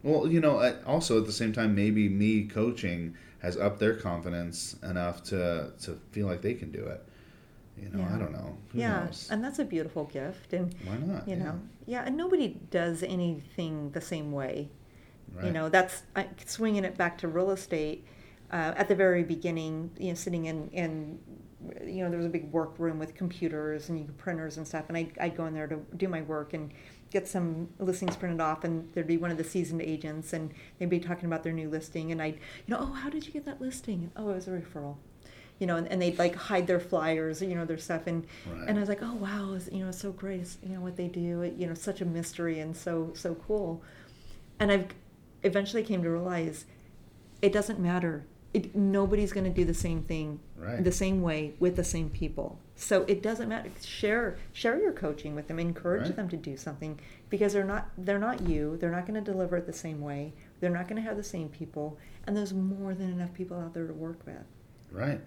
Well, you know, also at the same time, maybe me coaching has upped their confidence enough to to feel like they can do it. You know, I don't know. Who yeah, knows? and that's a beautiful gift. And Why not? you Yeah. know, yeah, and nobody does anything the same way. Right. You know, that's I, swinging it back to real estate. Uh, at the very beginning, you know, sitting in, in, you know, there was a big work room with computers and you could printers and stuff, and I'd, I'd go in there to do my work and get some listings printed off, and there'd be one of the seasoned agents, and they'd be talking about their new listing, and I'd, you know, oh, how did you get that listing? Oh, it was a referral. You know, and, and they'd like hide their flyers, you know, their stuff, and Right. and I was like, oh wow, it's, you know, it's so great, it's, you know, what they do, it, you know, such a mystery and so so cool. And I've eventually came to realize it doesn't matter. It, nobody's going to do the same thing Right. the same way with the same people. So it doesn't matter. Share share your coaching with them. Encourage Right. them to do something because they're not they're not you. They're not going to deliver it the same way. They're not going to have the same people. And there's more than enough people out there to work with Right.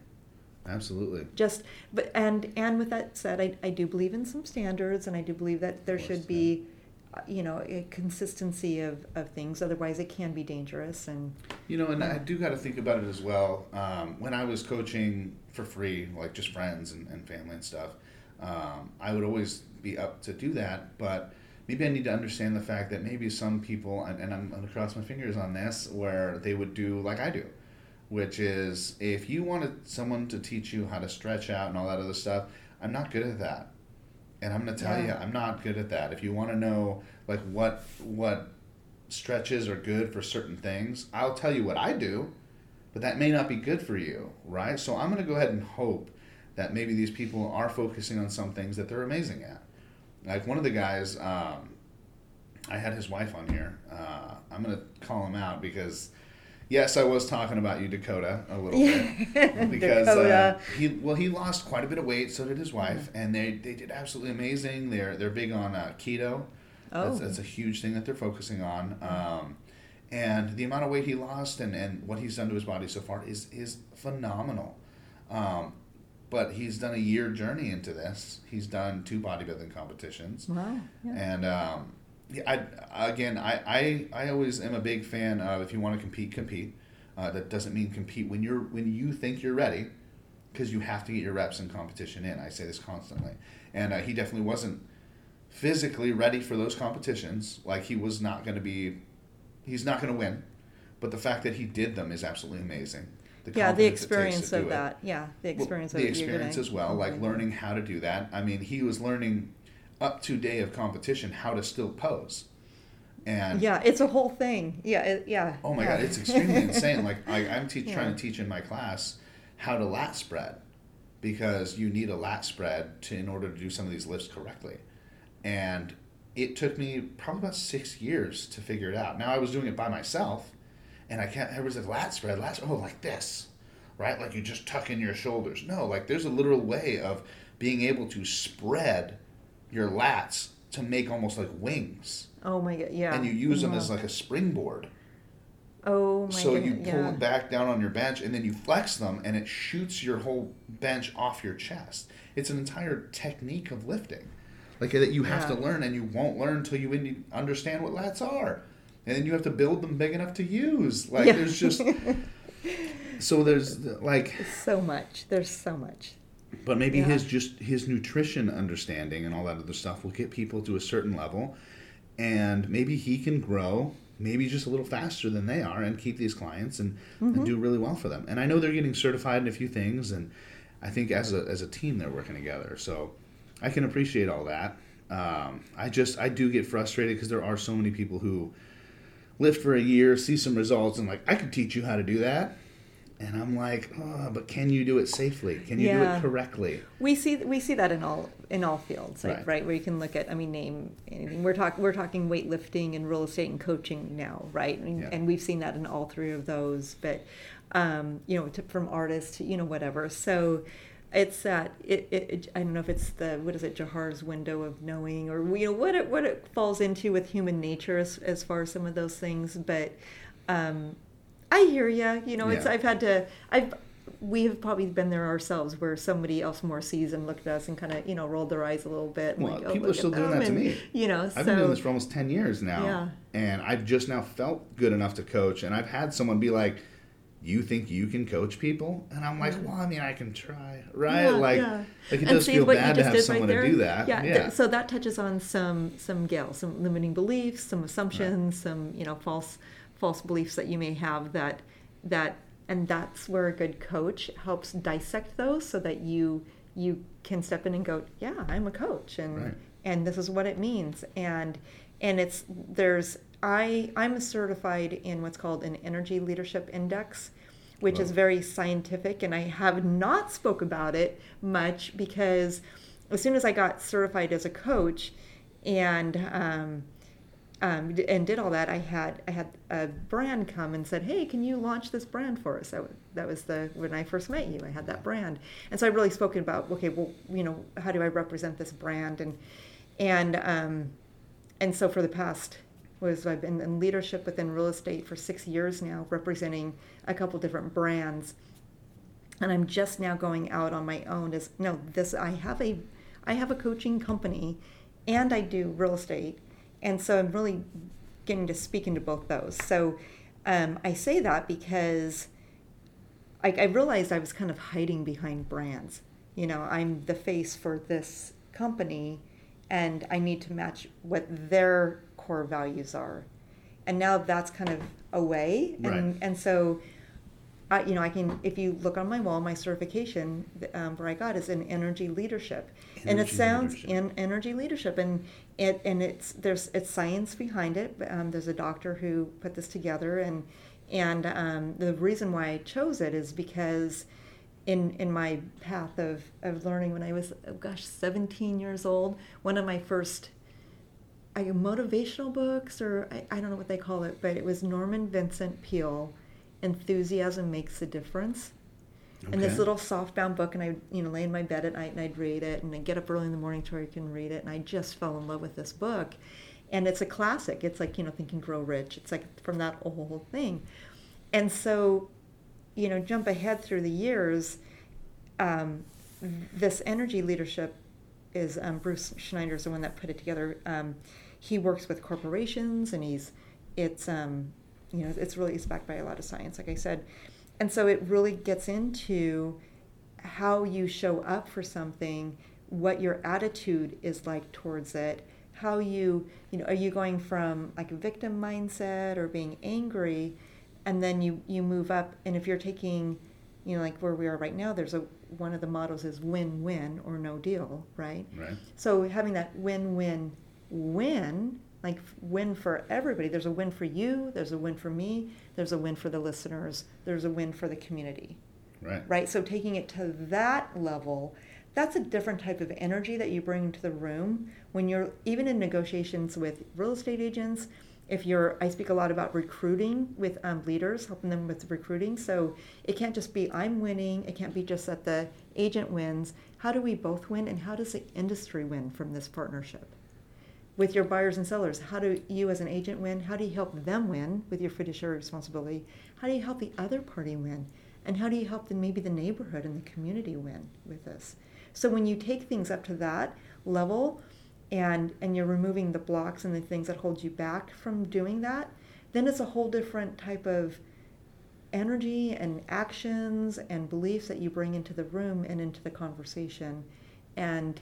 Absolutely. just but and and with that said I, I do believe in some standards and i do believe that there course, should be uh, you know a consistency of, of things otherwise it can be dangerous and You know, and I do got to think about it as well. Um, when I was coaching for free, like just friends and, and family and stuff, um, I would always be up to do that. But maybe I need to understand the fact that maybe some people, and, and I'm going to cross my fingers on this, where they would do like I do, which is if you wanted someone to teach you how to stretch out and all that other stuff, I'm not good at that. And I'm going to tell Yeah. you, I'm not good at that. If you want to know like what what stretches are good for certain things. I'll tell you what I do, but that may not be good for you, right? So I'm going to go ahead and hope that maybe these people are focusing on some things that they're amazing at. Like one of the guys, um, I had his wife on here. Uh, I'm going to call him out because, yes, I was talking about you, Dakota, a little bit [LAUGHS] because uh, he well he lost quite a bit of weight. So did his wife, and they they did absolutely amazing. They're they're big on uh, keto. Oh. That's, that's a huge thing that they're focusing on. Um, and the amount of weight he lost and, and what he's done to his body so far is is phenomenal. Um, but he's done a year journey into this. He's done two bodybuilding competitions. wow yeah. And um, yeah, I, again, I, I, I always am a big fan of if you want to compete, compete. Uh, that doesn't mean compete when you're when you think you're ready, because you have to get your reps and competition in. I say this constantly, and uh, he definitely wasn't physically ready for those competitions. Like he was not going to be, he's not going to win, but the fact that he did them is absolutely amazing. The yeah the confidence it takes experience of do it. that yeah the experience the of you're experience as well, like learning how to do that. I mean, he was learning up to day of competition how to still pose, and yeah it's a whole thing yeah it, yeah oh my yeah. god, it's extremely [LAUGHS] insane. Like I, I'm teach, trying to teach in my class how to lat spread because you need a lat spread to in order to do some of these lifts correctly, and it took me probably about six years to figure it out. Now I was doing it by myself, and I can't. Everybody's like lat spread, lat. spread. Oh, like this, right? Like you just tuck in your shoulders. No, like there's a literal way of being able to spread your lats to make almost like wings, Oh my god, yeah. and you use them Wow. as uh-huh. like a springboard. Oh my god. So you pull yeah. it back down on your bench, and then you flex them, and it shoots your whole bench off your chest. It's an entire technique of lifting, like that you have Yeah. to learn, and you won't learn until you understand what lats are, and then you have to build them big enough to use. Like Yeah. there's just [LAUGHS] so there's like so much. There's so much. But maybe Yeah. his just his nutrition understanding and all that other stuff will get people to a certain level, and maybe he can grow maybe just a little faster than they are and keep these clients and, Mm-hmm. and do really well for them. And I know they're getting certified in a few things, and I think as a as a team they're working together. So I can appreciate all that. Um, I just I do get frustrated because there are so many people who lift for a year, see some results, and like I could teach you how to do that. And I'm like, oh, but can you do it safely? Can you do it correctly? We see we see that in all in all fields, like, Right. right. Where you can look at, I mean, name anything. We're talking we're talking weightlifting and real estate and coaching now, right? And, Yeah. and we've seen that in all three of those. But um, you know, to, from artists to you know whatever. So it's that it, it, it. I don't know if it's the what is it, Johari's window of knowing, or you know what it what it falls into with human nature as as far as some of those things. But um, I hear you. You know, it's Yeah. I've had to I've we have probably been there ourselves where somebody else more sees seasoned looked at us and kind of you know rolled their eyes a little bit. and Well, like, oh, people are still doing them," that to me. You know, I've so been doing this for almost 10 years now. Yeah. And I've just now felt good enough to coach. And I've had someone be like, You think you can coach people? And I'm like, Well, I mean, I can try, right? Yeah, like, like, it And does feel bad to have did right someone to do that. Yeah. Th- so that touches on some some Gail, some limiting beliefs, some assumptions, some you know false false beliefs that you may have that that and that's where a good coach helps dissect those so that you you can step in and go, yeah, I'm a coach and Right. and this is what it means and and it's there's I I'm certified in what's called an energy leadership index which is very scientific and I have not spoke about it much because as soon as I got certified as a coach and um, um, and did all that, I had I had a brand come and said, "Hey, can you launch this brand for us?" That, wa- that was the when I first met you. I had that brand, and so I really spoken about, okay, well, you know, how do I represent this brand, and and um, and so for the past was I've been in leadership within real estate for six years now, representing a couple different brands, and I'm just now going out on my own. As no, this I have a I have a coaching company, and I do real estate, and so I'm really getting to speak into both those. So um, I say that because I, I realized I was kind of hiding behind brands. You know, I'm the face for this company, and I need to match what their core values are. And now that's kind of away, and Right. and so. I, you know, I can. If you look on my wall, my certification um, where I got is in energy leadership, and it sounds leadership. in energy leadership, and it and it's there's it's science behind it. Um, there's a doctor who put this together, and and um, the reason why I chose it is because in in my path of of learning when I was oh gosh 17 years old, one of my first I, motivational books or I, I don't know what they call it, but it was Norman Vincent Peale, Enthusiasm Makes a Difference. And this little softbound book, and I, you know, lay in my bed at night and I'd read it, and I'd get up early in the morning to where I can read it, and I just fell in love with this book, and it's a classic. It's like you know, Think and Grow Rich. It's like from that whole thing, and so, you know, jump ahead through the years. Um, this energy leadership is um, Bruce Schneider is the one that put it together. Um, he works with corporations, and he's it's um, you know it's really it's backed by a lot of science, like I said, and so it really gets into how you show up for something, what your attitude is like towards it, how you you know are you going from like a victim mindset or being angry, and then you you move up, and if you're taking you know like where we are right now, there's a one of the models is win-win or no deal, right? Right. So having that win-win win, like win for everybody. There's a win for you, there's a win for me, there's a win for the listeners, there's a win for the community. Right. Right? So taking it to that level, that's a different type of energy that you bring into the room when you're even in negotiations with real estate agents. If you're, I speak a lot about recruiting with um, leaders, helping them with recruiting. So it can't just be I'm winning. It can't be just that the agent wins. How do we both win, and how does the industry win from this partnership? With your buyers and sellers. How do you, as an agent, win? How do you help them win with your fiduciary responsibility? How do you help the other party win? And how do you help the, maybe the neighborhood and the community win with this? So when you take things up to that level, and and you're removing the blocks and the things that hold you back from doing that, then it's a whole different type of energy and actions and beliefs that you bring into the room and into the conversation. And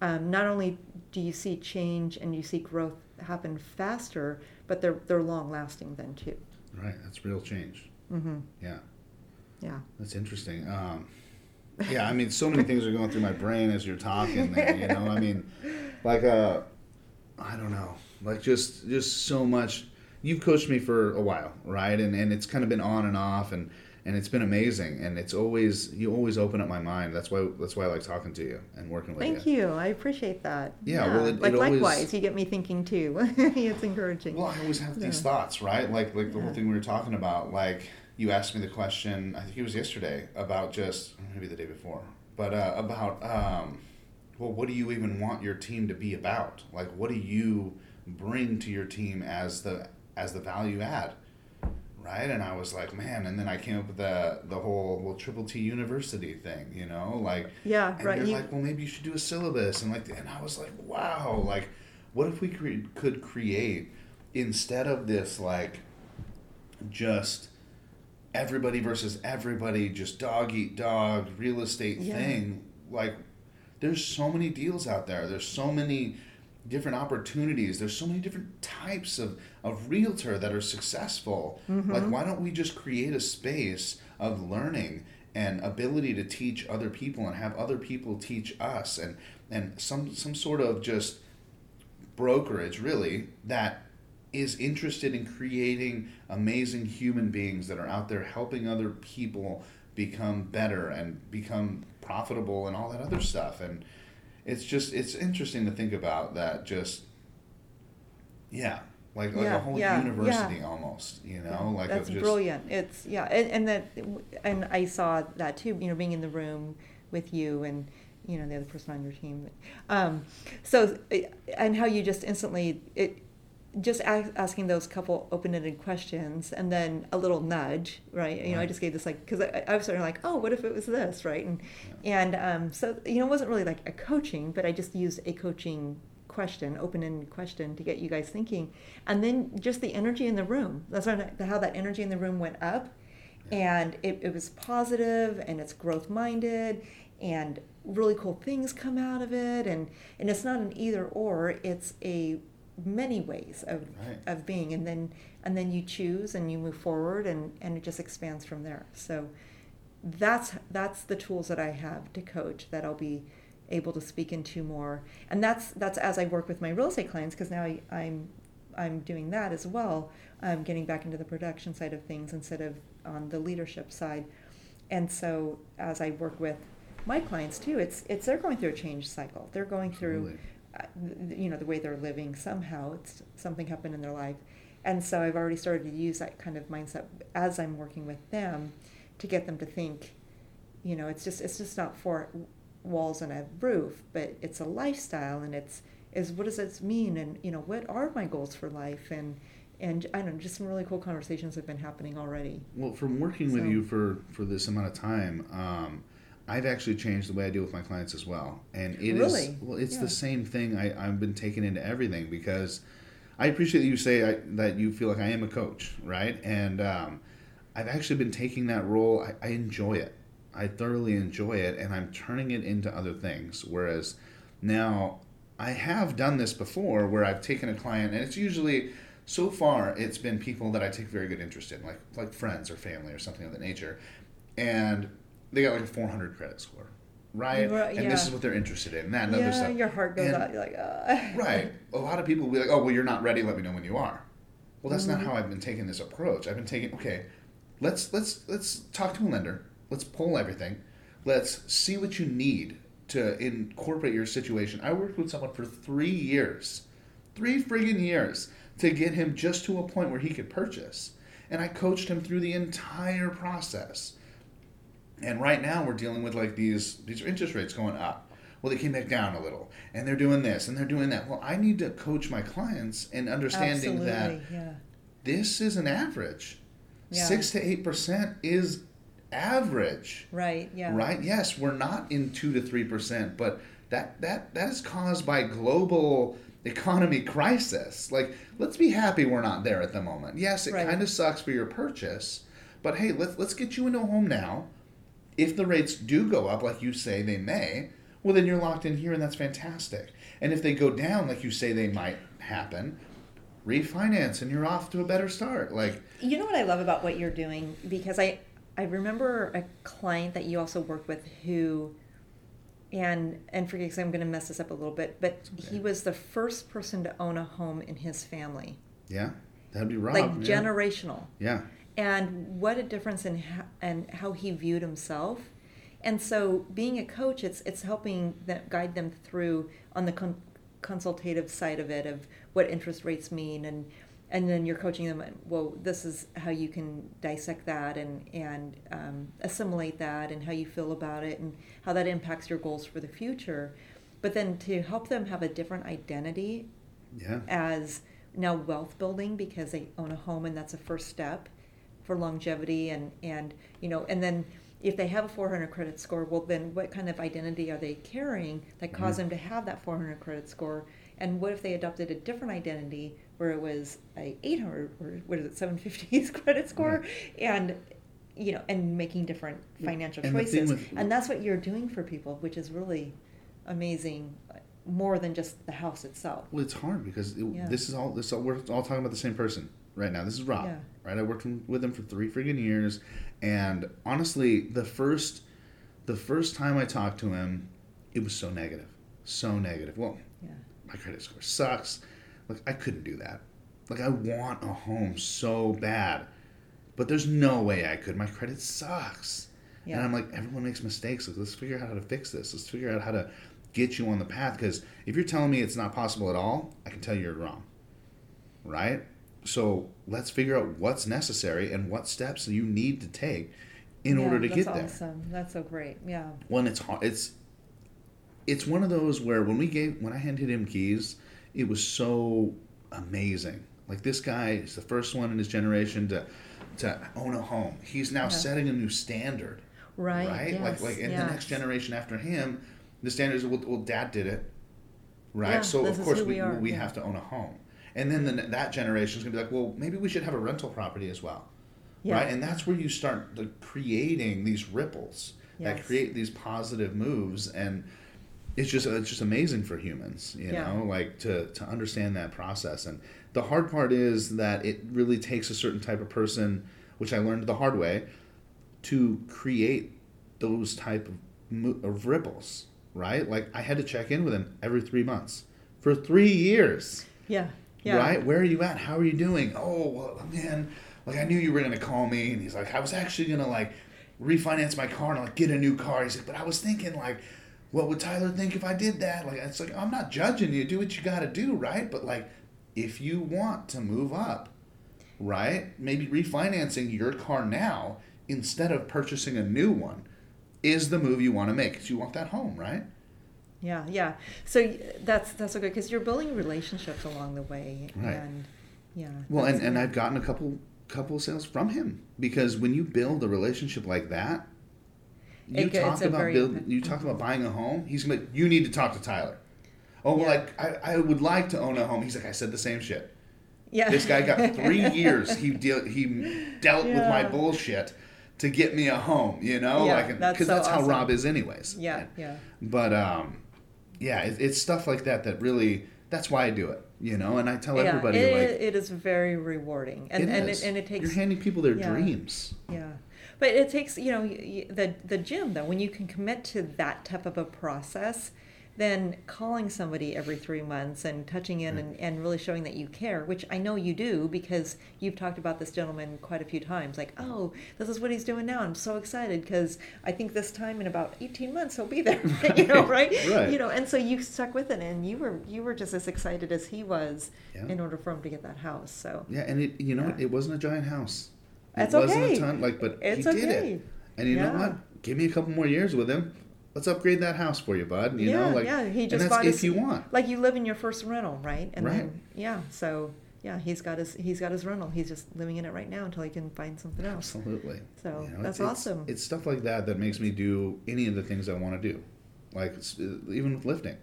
um, not only do you see change and you see growth happen faster, but they're, they're long lasting then too. Right, that's real change. Mm-hmm. Yeah. Yeah. That's interesting. Um, yeah, I mean, so many things are going through my brain as you're talking. There, you know, I mean, like, uh, I don't know, like just just so much you've coached me for a while, right? And and it's kind of been on and off, and and it's been amazing. And it's always you always open up my mind. That's why that's why I like talking to you and working with you. Thank you. I appreciate that. Yeah, well, it- like it always- likewise, you get me thinking too. [LAUGHS] it's encouraging. Well, I always have these thoughts, right? Like like the whole thing we were talking about. Like you asked me the question. I think it was yesterday about just maybe the day before, but uh, about um, well, what do you even want your team to be about? Like, what do you bring to your team as the as the value add? Right, and I was like, man, and then I came up with the the whole well Triple T University thing, you know, like yeah, and right. you're You, like, well, maybe you should do a syllabus, and like, and I was like, wow, like, what if we cre- could create instead of this like, just everybody versus everybody, just dog eat dog real estate Yeah. thing, like, there's so many deals out there. There's so many different opportunities. There's so many different types of, of realtor that are successful. Mm-hmm. Like, why don't we just create a space of learning and ability to teach other people and have other people teach us and, and some, some sort of just brokerage, really, that is interested in creating amazing human beings that are out there helping other people become better and become profitable and all that other stuff. And it's just it's interesting to think about that just yeah like like Yeah, a whole yeah, university almost you know like that's just, brilliant. It's yeah, and, and that and I saw that too. You know, being in the room with you and you know the other person on your team. Um, so and how you just instantly it just a- asking those couple open-ended questions and then a little nudge, right? You know, I just gave this like because I, I was sort of like, oh, what if it was this, right? And and um, so you know, it wasn't really like a coaching, but I just used a coaching question, open-ended question to get you guys thinking, and then just the energy in the room. That's how that energy in the room went up, and it, it was positive and it's growth-minded, and really cool things come out of it, and and it's not an either or, it's a many ways of Right. of being, and then and then you choose and you move forward, and and it just expands from there. So that's that's the tools that I have to coach that I'll be able to speak into more, and that's that's as I work with my real estate clients because now I, I'm I'm doing that as well. I'm getting back into the production side of things instead of on the leadership side, and so as I work with my clients too, it's it's they're going through a change cycle. They're going through you know the way they're living somehow it's something happened in their life. And so i've already started to use that kind of mindset as i'm working with them to get them to think you know it's just it's just not four walls and a roof but it's a lifestyle and it's is what does this mean? And you know what are my goals for life? And and i don't know just some really cool conversations have been happening already. Well from working with you for for this amount of time um I've actually changed the way I deal with my clients as well, and it is Really? well. It's Yeah. the same thing I, I've been taken into everything because I appreciate that you say I, that you feel like I am a coach, right? And um, I've actually been taking that role. I, I enjoy it. I thoroughly enjoy it, and I'm turning it into other things. Whereas now I have done this before, where I've taken a client, and it's usually so far it's been people that I take very good interest in, like like friends or family or something of that nature, and they got like a 400 credit score, right? Right, And this is what they're interested in, that and other yeah stuff. your heart goes And- out you're like uh. [LAUGHS] Right. A lot of people will be like, oh, well, you're not ready. Let me know when you are. Well, that's Mm-hmm. not how I've been taking this approach. I've been taking, okay, let's let's let's talk to a lender. Let's pull everything. Let's see what you need to incorporate your situation. I worked with someone for three years, three friggin' years, to get him just to a point where he could purchase. And I coached him through the entire process. And right now we're dealing with like these these interest rates going up. well, they came back down a little, and they're doing this and they're doing that. Well, I need to coach my clients in understanding that yeah. this is an average. Yeah. Six to eight percent is average. Right, yeah. Right? Yes, we're not in two to three percent, but that that that is caused by global economy crisis. Like, let's be happy we're not there at the moment. Yes, it Right. kind of sucks for your purchase, but hey, let's let's get you into a home now. If the rates do go up, like you say they may, well then you're locked in here, and that's fantastic. And if they go down, like you say they might happen, refinance, and you're off to a better start. Like, You know what I love about what you're doing because I I remember a client that you also worked with who and and forget because I'm going to mess this up a little bit, but okay. he was the first person to own a home in his family, yeah, that'd be Rob. like yeah. generational. Yeah. And what a difference in how, and how he viewed himself and so being a coach it's it's helping them guide them through on the con- consultative side of it of what interest rates mean and and then you're coaching them well this is how you can dissect that and and um, assimilate that and how you feel about it and how that impacts your goals for the future but then to help them have a different identity Yeah. as now wealth building because they own a home and that's a first step for longevity and and you know and then if they have a 400 credit score well then what kind of identity are they carrying that caused Mhm. them to have that 400 credit score and what if they adopted a different identity where it was a 800 or what is it 750s [LAUGHS] credit score and you know and making different financial And choices with- and that's what you're doing for people which is really amazing more than just the house itself Well, it's hard because it, Yeah. this is all this. All, we're all talking about the same person right now. This is Rob, Yeah. Right? I worked with him for three friggin' years, and honestly, the first, the first time I talked to him, it was so negative, so negative. Well, yeah my credit score sucks. Like I couldn't do that. Like I want a home so bad, but there's no way I could. My credit sucks. And I'm like, everyone makes mistakes. Like, let's figure out how to fix this. Let's figure out how to get you on the path. Because if you're telling me it's not possible at all, I can tell you you're wrong. Right? So let's figure out what's necessary and what steps you need to take in Yeah, order to get there. awesome. That's so great. Yeah. When it's hard, it's it's one of those where when we gave when I handed him keys, it was so amazing. Like this guy is the first one in his generation to to own a home. He's now Yeah. setting a new standard Right. right? Yes, like like in yes. the next generation after him, the standard is well, well dad did it, right? Yeah, so of course we we we have to own a home, and then the, that generation is gonna be like, well, maybe we should have a rental property as well, Yeah. right? And that's where you start the, creating these ripples that create these positive moves, and it's just it's just amazing for humans, you Yeah. know, like to to understand that process. And the hard part is that it really takes a certain type of person, which I learned the hard way, to create those type of, mo- of ripples, right? Like I had to check in with him every three months for three years, Yeah. Yeah. right? Where are you at? How are you doing? Oh, well, man, like I knew you were gonna call me, and he's like, I was actually gonna like refinance my car and like get a new car. He's like, but I was thinking like. What would Tyler think if I did that? Like, it's like I'm not judging you. Do what you got to do, right? But like, if you want to move up, right? Maybe refinancing your car now instead of purchasing a new one is the move you want to make because you want that home, right? Yeah. Yeah. So that's that's so good because you're building relationships along the way, Right. and yeah. Well, and, and I've gotten a couple couple of sales from him because when you build a relationship like that, you It talk about build, you talk about buying a home. He's gonna you need to talk to Tyler. Oh, well, Yeah. like I, I would like to own a home. He's like I said the same shit. yeah. This guy got [LAUGHS] three years. He deal he dealt with my bullshit to get me a home. You know, Yeah, like because that's that's, so how. Rob is, anyways. Yeah. Yeah. But um, yeah, it, it's stuff like that that really that's why I do it. You know, and I tell yeah. everybody it, like it is very rewarding, and it and is. it, and it takes you're handing people their yeah. dreams. Yeah, but it takes you know the the gym though. When you can commit to that type of a process, then calling somebody every three months and touching in and, and really showing that you care, which I know you do because you've talked about this gentleman quite a few times. Like, oh, this is what he's doing now. I'm so excited because I think this time in about 18 months he'll be there. [LAUGHS] you know, right? Right. You know, and so you stuck with it, and you were you were just as excited as he was Yeah. in order for him to get that house. So Yeah, and it you know? Yeah. it wasn't a giant house. That's it wasn't okay. a ton like, but It's he did okay. it. And you know what? Give me a couple more years with him. Let's upgrade that house for you, bud. You yeah, know, like, yeah. He and just bought if his, you want. Like you live in your first rental, right? And Right. then yeah, so yeah, he's got his he's got his rental. He's just living in it right now until he can find something else. Absolutely. So, You know, that's it's- awesome. It's, it's stuff like that that makes me do any of the things I want to do, like even with lifting.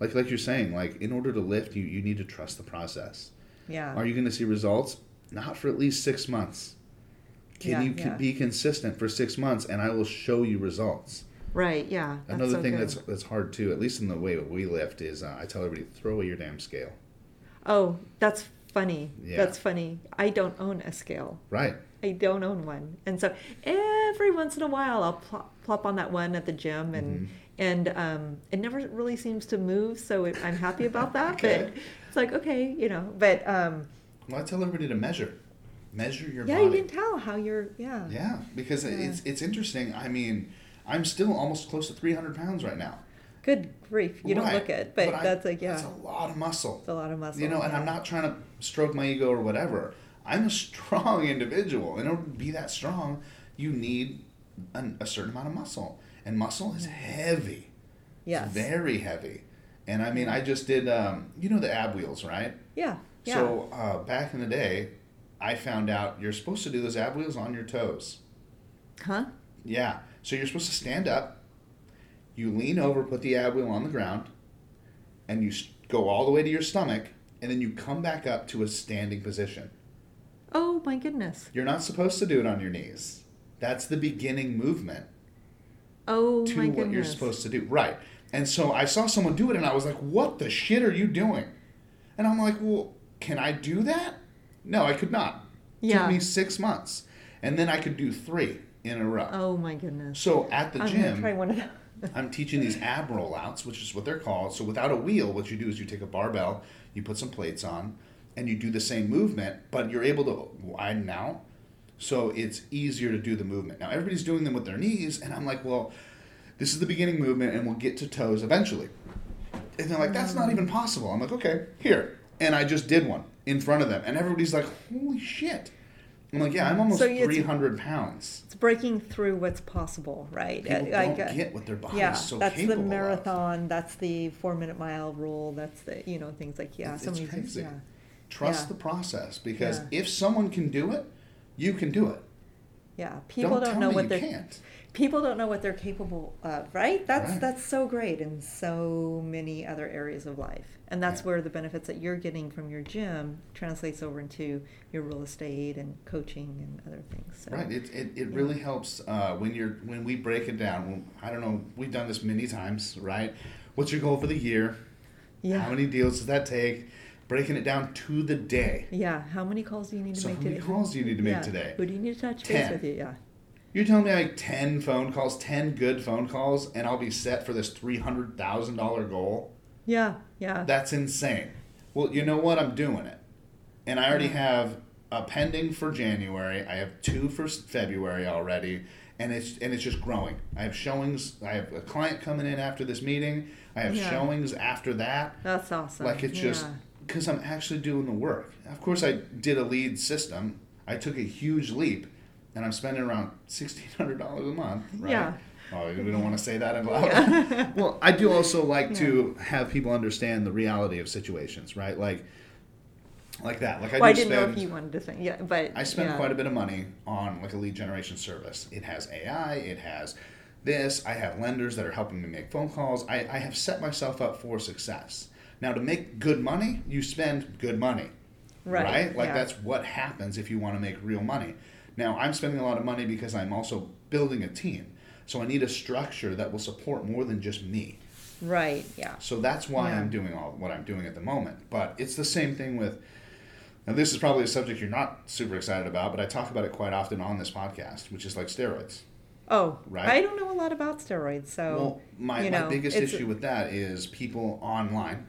Like like you're saying, like in order to lift, you you need to trust the process. Yeah. Are you going to see results? Not for at least six months. Can Yeah, you yeah. be consistent for six months, and I will show you results. Right. Yeah. Another so thing good. that's that's hard too, at least in the way that we lift, is uh, I tell everybody throw away your damn scale. Oh, that's funny. Yeah. That's funny. I don't own a scale. Right. I don't own one, and so every once in a while I'll plop, plop on that one at the gym, and Mm-hmm. and um, it never really seems to move. So it, I'm happy about that. [LAUGHS] Okay. But it's like okay, you know. But um, Well, I tell everybody to measure, measure your body. yeah, body. you can tell how you're. Yeah. Yeah, because it's it's interesting. I mean, I'm still almost close to 300 pounds right now. Good grief, you don't look it, but, I- that's like yeah, that's a lot of muscle. it's a lot of muscle. You know, and. I'm not trying to stroke my ego or whatever. I'm a [LAUGHS] strong individual. In order to be that strong, you need an, a certain amount of muscle, and muscle is heavy. Yes. It's very heavy. And I mean, I just did. Um, you know the ab wheels, right? Yeah. Yeah. So uh, back in the day, I found out you're supposed to do those ab wheels on your toes. huh? Yeah. So you're supposed to stand up, you lean over, put the ab wheel on the ground, and you go all the way to your stomach, and then you come back up to a standing position. Oh my goodness. You're not supposed to do it on your knees. That's the beginning movement Oh to my what you're supposed to do. Right. And so I saw someone do it, and I was like, what the shit are you doing? And I'm like, well, can I do that? No, I could not. Yeah. took me six months. And then I could do three in a row. Oh my goodness. So at the I'm gym, try one of those. I'm teaching these ab rollouts, which is what they're called. So without a wheel, what you do is you take a barbell, you put some plates on, and you do the same movement, but you're able to widen out. So it's easier to do the movement. Now everybody's doing them with their knees, and I'm like, well, this is the beginning movement, and we'll get to toes eventually. And they're like, that's not even possible. I'm like, okay, here. And I just did one in front of them, and everybody's like, holy shit. I'm like, yeah, I'm almost So 300 pounds. It's breaking through what's possible, right? People Uh, don't uh, get what their body's yeah, so that's the capable of. marathon. That's the four-minute mile rule. That's the you know things like yeah, It's- some it's of these things, crazy. yeah, Trust Yeah. the process because Yeah. if someone can do it, you can do it. yeah. People don't, tell know what they're can't. People don't know what they're capable of, right? That's Right. that's so great in so many other areas of life, and that's Yeah. where the benefits that you're getting from your gym translates over into your real estate and coaching and other things. So. Right. It, it, it really helps uh, when you're when we break it down. I don't know. We've done this many times, right? What's your goal for the year? Yeah. How many deals does that take? Breaking it down to the day. Yeah. How many calls do you need to So make today? how many today? calls do you need to make Yeah. today? Who do you need to touch base Ten. with you? Yeah. You're telling me I make ten phone calls, ten good phone calls, and I'll be set for this three hundred thousand dollar goal? Yeah. Yeah. That's insane. Well, you know what? I'm doing it. And I already have a pending for January. I have two for February already, and it's and it's just growing. I have showings. I have a client coming in after this meeting. I have Yeah. showings after that. That's awesome. Like it's just because I'm actually doing the work. Of course, I did a lead system. I took a huge leap, and I'm spending around sixteen hundred dollars a month. Right? Yeah. Oh, we don't want to say that out loud. Yeah. [LAUGHS] well, I do also like to have people understand the reality of situations, right? Like, like that. Like I well, I didn't spend. know if you wanted to say yeah, but I spend yeah. quite a bit of money on like a lead generation service. It has AI. It has this. I have lenders that are helping me make phone calls. I, I have set myself up for success. Now, to make good money, you spend good money, Right, Like yeah. that's what happens if you want to make real money. Now, I'm spending a lot of money because I'm also building a team. So I need a structure that will support more than just me. right. Yeah. So that's why Yeah. I'm doing all what I'm doing at the moment. But it's the same thing with. Now, this is probably a subject you're not super excited about, but I talk about it quite often on this podcast, which is like steroids. Oh, Right. I don't know a lot about steroids, so well, my, you my know, biggest issue with that is people online,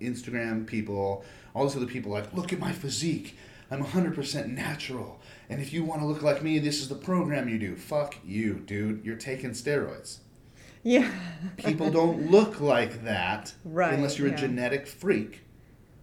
Instagram people, all these other people like, look at my physique. I'm 100% natural. And if you want to look like me, this is the program you do. Fuck you, dude. You're taking steroids. Yeah. People don't look like that [LAUGHS] Right, unless you're yeah. a genetic freak.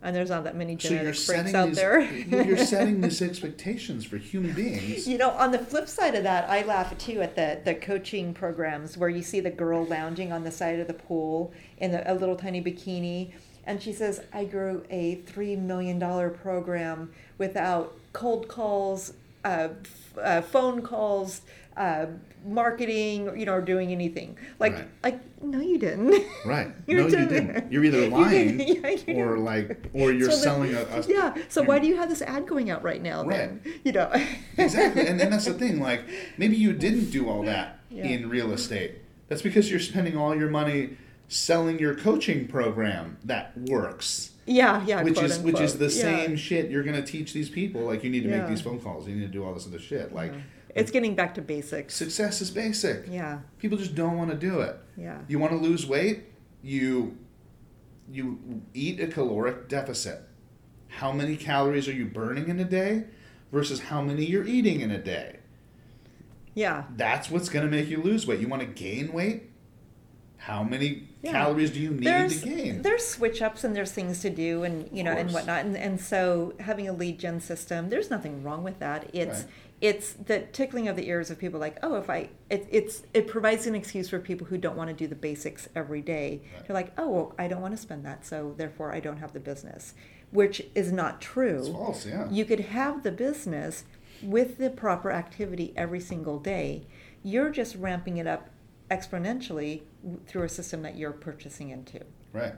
and there's not that many So genetic you're freaks out these, there. you're setting these expectations for human beings. You know, on the flip side of that, I laugh too at the, the coaching programs where you see the girl lounging on the side of the pool in a, a little tiny bikini. And she says, I grew a $3 million program without cold calls, uh, uh, phone calls, uh, marketing, you know, or doing anything. Like, Right. like no, you didn't. [LAUGHS] Right. You no, you didn't. didn't. [LAUGHS] You're either lying didn't. [LAUGHS] Yeah, you or like, or you're So then- selling a, a yeah. So why do you have this ad going out right now? Then you know. exactly and, and that's the thing like maybe you didn't do all that Yeah. in real estate that's because you're spending all your money selling your coaching program that works Yeah, yeah. which is which is the Yeah. same shit you're going to teach these people like you need to Yeah. make these phone calls you need to do all this other shit like It's getting back to basics. success is basic Yeah, people just don't want to do it yeah, you want to lose weight you you eat a caloric deficit how many calories are you burning in a day versus how many you're eating in a day yeah. that's what's going to make you lose weight. You want to gain weight? How many Yeah. calories do you need There's to gain? there's switch ups and there's things to do and you know and whatnot and and so having a lead gen system, there's nothing wrong with that. It's Right. it's the tickling of the ears of people like oh if I it, it's it provides an excuse for people who don't want to do the basics every day. Right. They're like oh well, I don't want to spend that so therefore I don't have the business, which is not true. It's false, yeah. you could have the business with the proper activity every single day. You're just ramping it up exponentially through a system that you're purchasing into. right.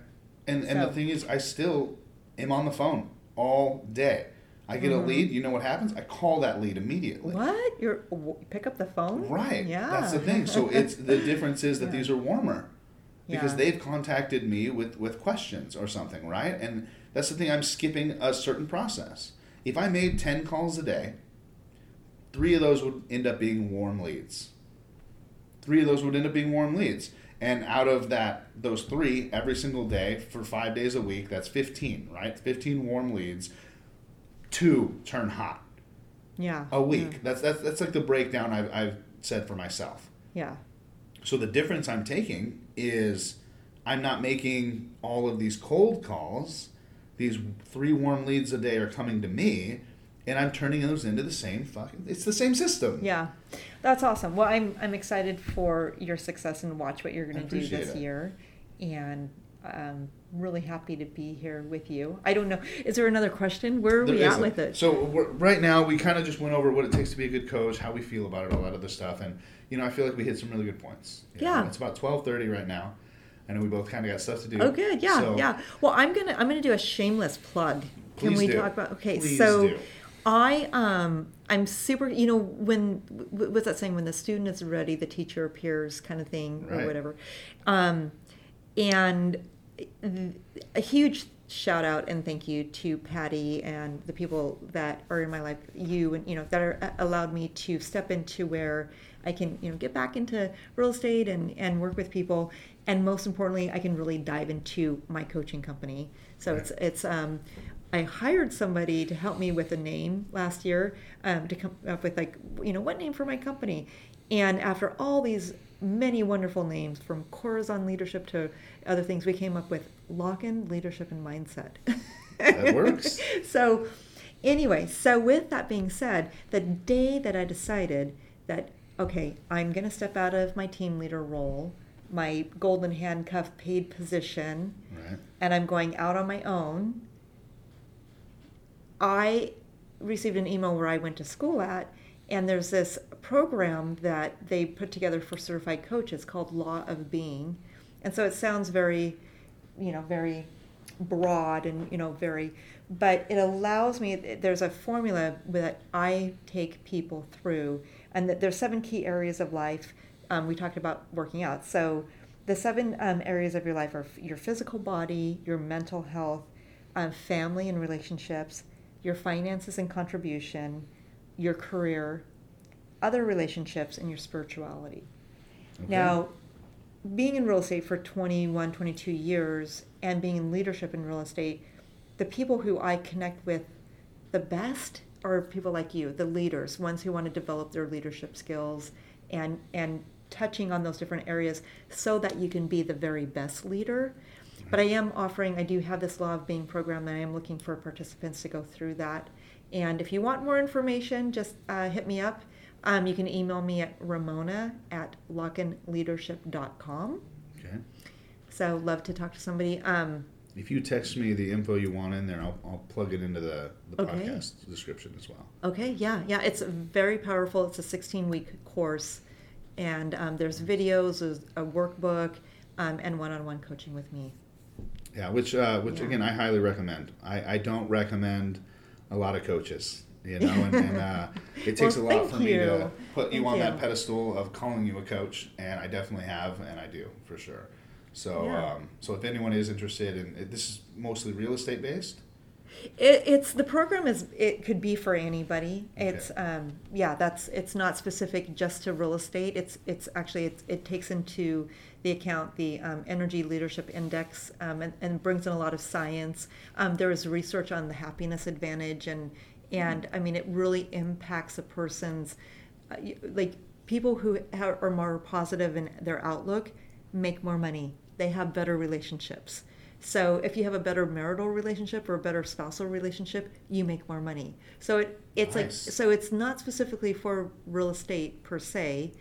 And and the thing is, I still am on the phone all day. I get a lead. You know what happens? I call that lead immediately. Mm-hmm. What? You're w- pick up the phone? Right. Yeah. That's the thing. So it's [LAUGHS] the difference is that Yeah. these are warmer because Yeah. they've contacted me with with questions or something, right? And that's the thing. I'm skipping a certain process. If I made ten calls a day, three of those would end up being warm leads. Three of those would end up being warm leads. And out of that, those three every single day for five days a week, that's 15, right? 15 warm leads. Two turn hot Yeah. a week. That's, that's, that's like the breakdown I've, I've said for myself. Yeah. So the difference I'm taking is I'm not making all of these cold calls. These three warm leads a day are coming to me, and I'm turning those into the same fucking. It's the same system. Yeah. That's awesome. Well, I'm I'm excited for your success and watch what you're going to do this it. year, and I'm really happy to be here with you. I don't know. Is there another question? Where are There we at isn't. with it? So right now, we kind of just went over what it takes to be a good coach, how we feel about it, all that other stuff, and you know, I feel like we hit some really good points. You know, Yeah. it's about twelve thirty right now. I know we both kind of got stuff to do. Oh, good. Yeah, So- yeah. Well, I'm gonna I'm gonna do a shameless plug. Can we do. talk about? Okay, Please so do. I um I'm super. You know when what's that saying? When the student is ready, the teacher appears, kind of thing, or whatever. Um, and a huge shout out and thank you to Patty and the people that are in my life, you and you know that are allowed me to step into where I can you know get back into real estate and and work with people, and most importantly, I can really dive into my coaching company. So Right. it's it's um. I hired somebody to help me with a name last year um, to come up with like you know what name for my company, and after all these many wonderful names from Corazon Leadership to other things, we came up with Locken Leadership and Mindset. That works. [LAUGHS] so, anyway, so with that being said, the day that I decided that okay, I'm going to step out of my team leader role, my golden handcuff paid position, Right. and I'm going out on my own, I received an email where I went to school at, and there's this program that they put together for certified coaches called Law of Being. And so it sounds very, you know, very broad and, you know, very, but it allows me, there's a formula that I take people through, and that there's seven key areas of life. Um, we talked about working out. So the seven um, areas of your life are your physical body, your mental health, um, family and relationships, your finances and contribution, your career, other relationships, and your spirituality. Okay. Now, being in real estate for 21, 22 years and being in leadership in real estate, the people who I connect with the best are people like you, the leaders, ones who want to develop their leadership skills and and touching on those different areas so that you can be the very best leader. But I am offering, I do have this Law of Being program that I am looking for participants to go through that. And if you want more information, just uh, hit me up. Um, you can email me at ramona at lockenleadership.com. Okay. So love to talk to somebody. Um, If you text me the info you want in there, I'll, I'll plug it into the, the Okay. podcast description as well. Okay, yeah, yeah, it's very powerful. It's a 16 week course, and um, there's videos, there's a workbook, um, and one on one coaching with me. Yeah, which uh, which Yeah. again I highly recommend. I, I don't recommend a lot of coaches, you know, and, and uh, [LAUGHS] it takes Well, a lot thank for me to you. put you on you. that pedestal of calling you a coach, and I definitely have, and I do for sure. So Yeah. um, so if anyone is interested in it, this is mostly real estate based. It, it's the program is it could be for anybody. Okay. It's um, yeah, that's it's not specific just to real estate. It's it's actually it, it takes into the account the um, energy leadership index um, and, and brings in a lot of science. Um, there is research on the happiness advantage and and I mean it really impacts a person's uh, like people who are more positive in their outlook make more money. They have better relationships. So if you have a better marital relationship or a better spousal relationship, you make more money. So it, it's like so it's not specifically for real estate per se,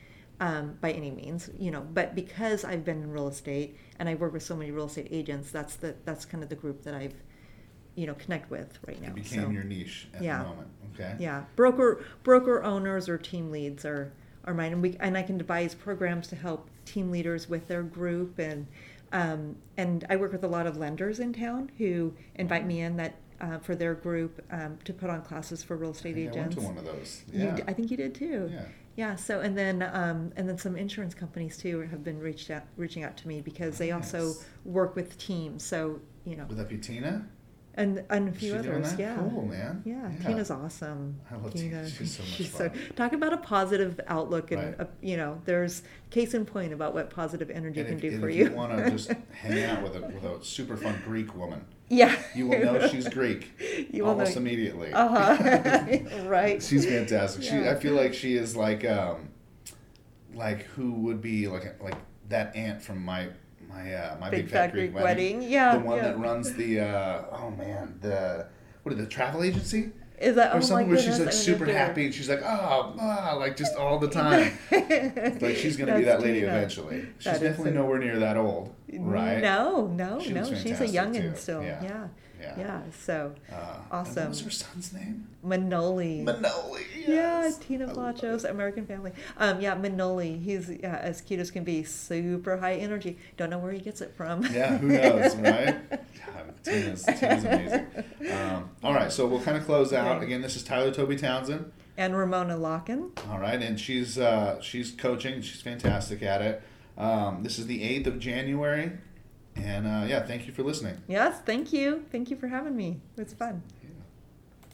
um, by any means, you know. But because I've been in real estate and I work with so many real estate agents, that's the that's kind of the group that I've, you know, connect with right now. It became so, your niche at Yeah. the moment. Okay. yeah, broker broker owners or team leads are are mine, and we and I can devise programs to help team leaders with their group, and um, and I work with a lot of lenders in town who invite me in that uh, for their group um, to put on classes for real I estate think I went to one of those. Yeah. d- I think you did too. yeah. Yeah. So and then um, and then some insurance companies too have been reached out reaching out to me because they also work with teams. So you know, Would that be Tina? and and a few others. Yeah. Cool, man. Yeah, Tina's awesome. I love Tina. She's so much fun. talk about a positive outlook, and Right. uh you know, there's case in point about what positive energy And can if, do for if you. you want to just [LAUGHS] hang out with a, with a super fun Greek woman, yeah, you will know she's Greek [LAUGHS] You will almost know. immediately. Uh huh. [LAUGHS] right. [LAUGHS] She's fantastic. She, I feel like she is like, um, like who would be like like that aunt from my my uh, my Big Fat Greek Wedding. Yeah, the one yeah. that runs the uh, oh man the what is the travel agency Is that or oh something where she's like super happy and she's like oh ah, like just all the time. [LAUGHS] like she's gonna be that lady Tina. eventually. She's That definitely so- nowhere near that old, right? No, no, She no. She's a youngin' still. Yeah. Yeah. Yeah. yeah. So Uh, Awesome. What was her son's name? Manoli. Manoli. Yeah. Tina Blachos. American Family. Um, yeah, Manoli. He's yeah, as cute as can be. Super high energy. Don't know where he gets it from. Yeah, who knows, [LAUGHS] right? God, Tina's, Tina's amazing. Um, all right, so we'll kind of close out. Again, this is Tyler Toby Townsend. And Ramona Locken. All right, and she's uh, she's coaching. She's fantastic at it. Um, this is the eighth of January, and uh, yeah, thank you for listening. Yes, thank you. Thank you for having me. It's fun.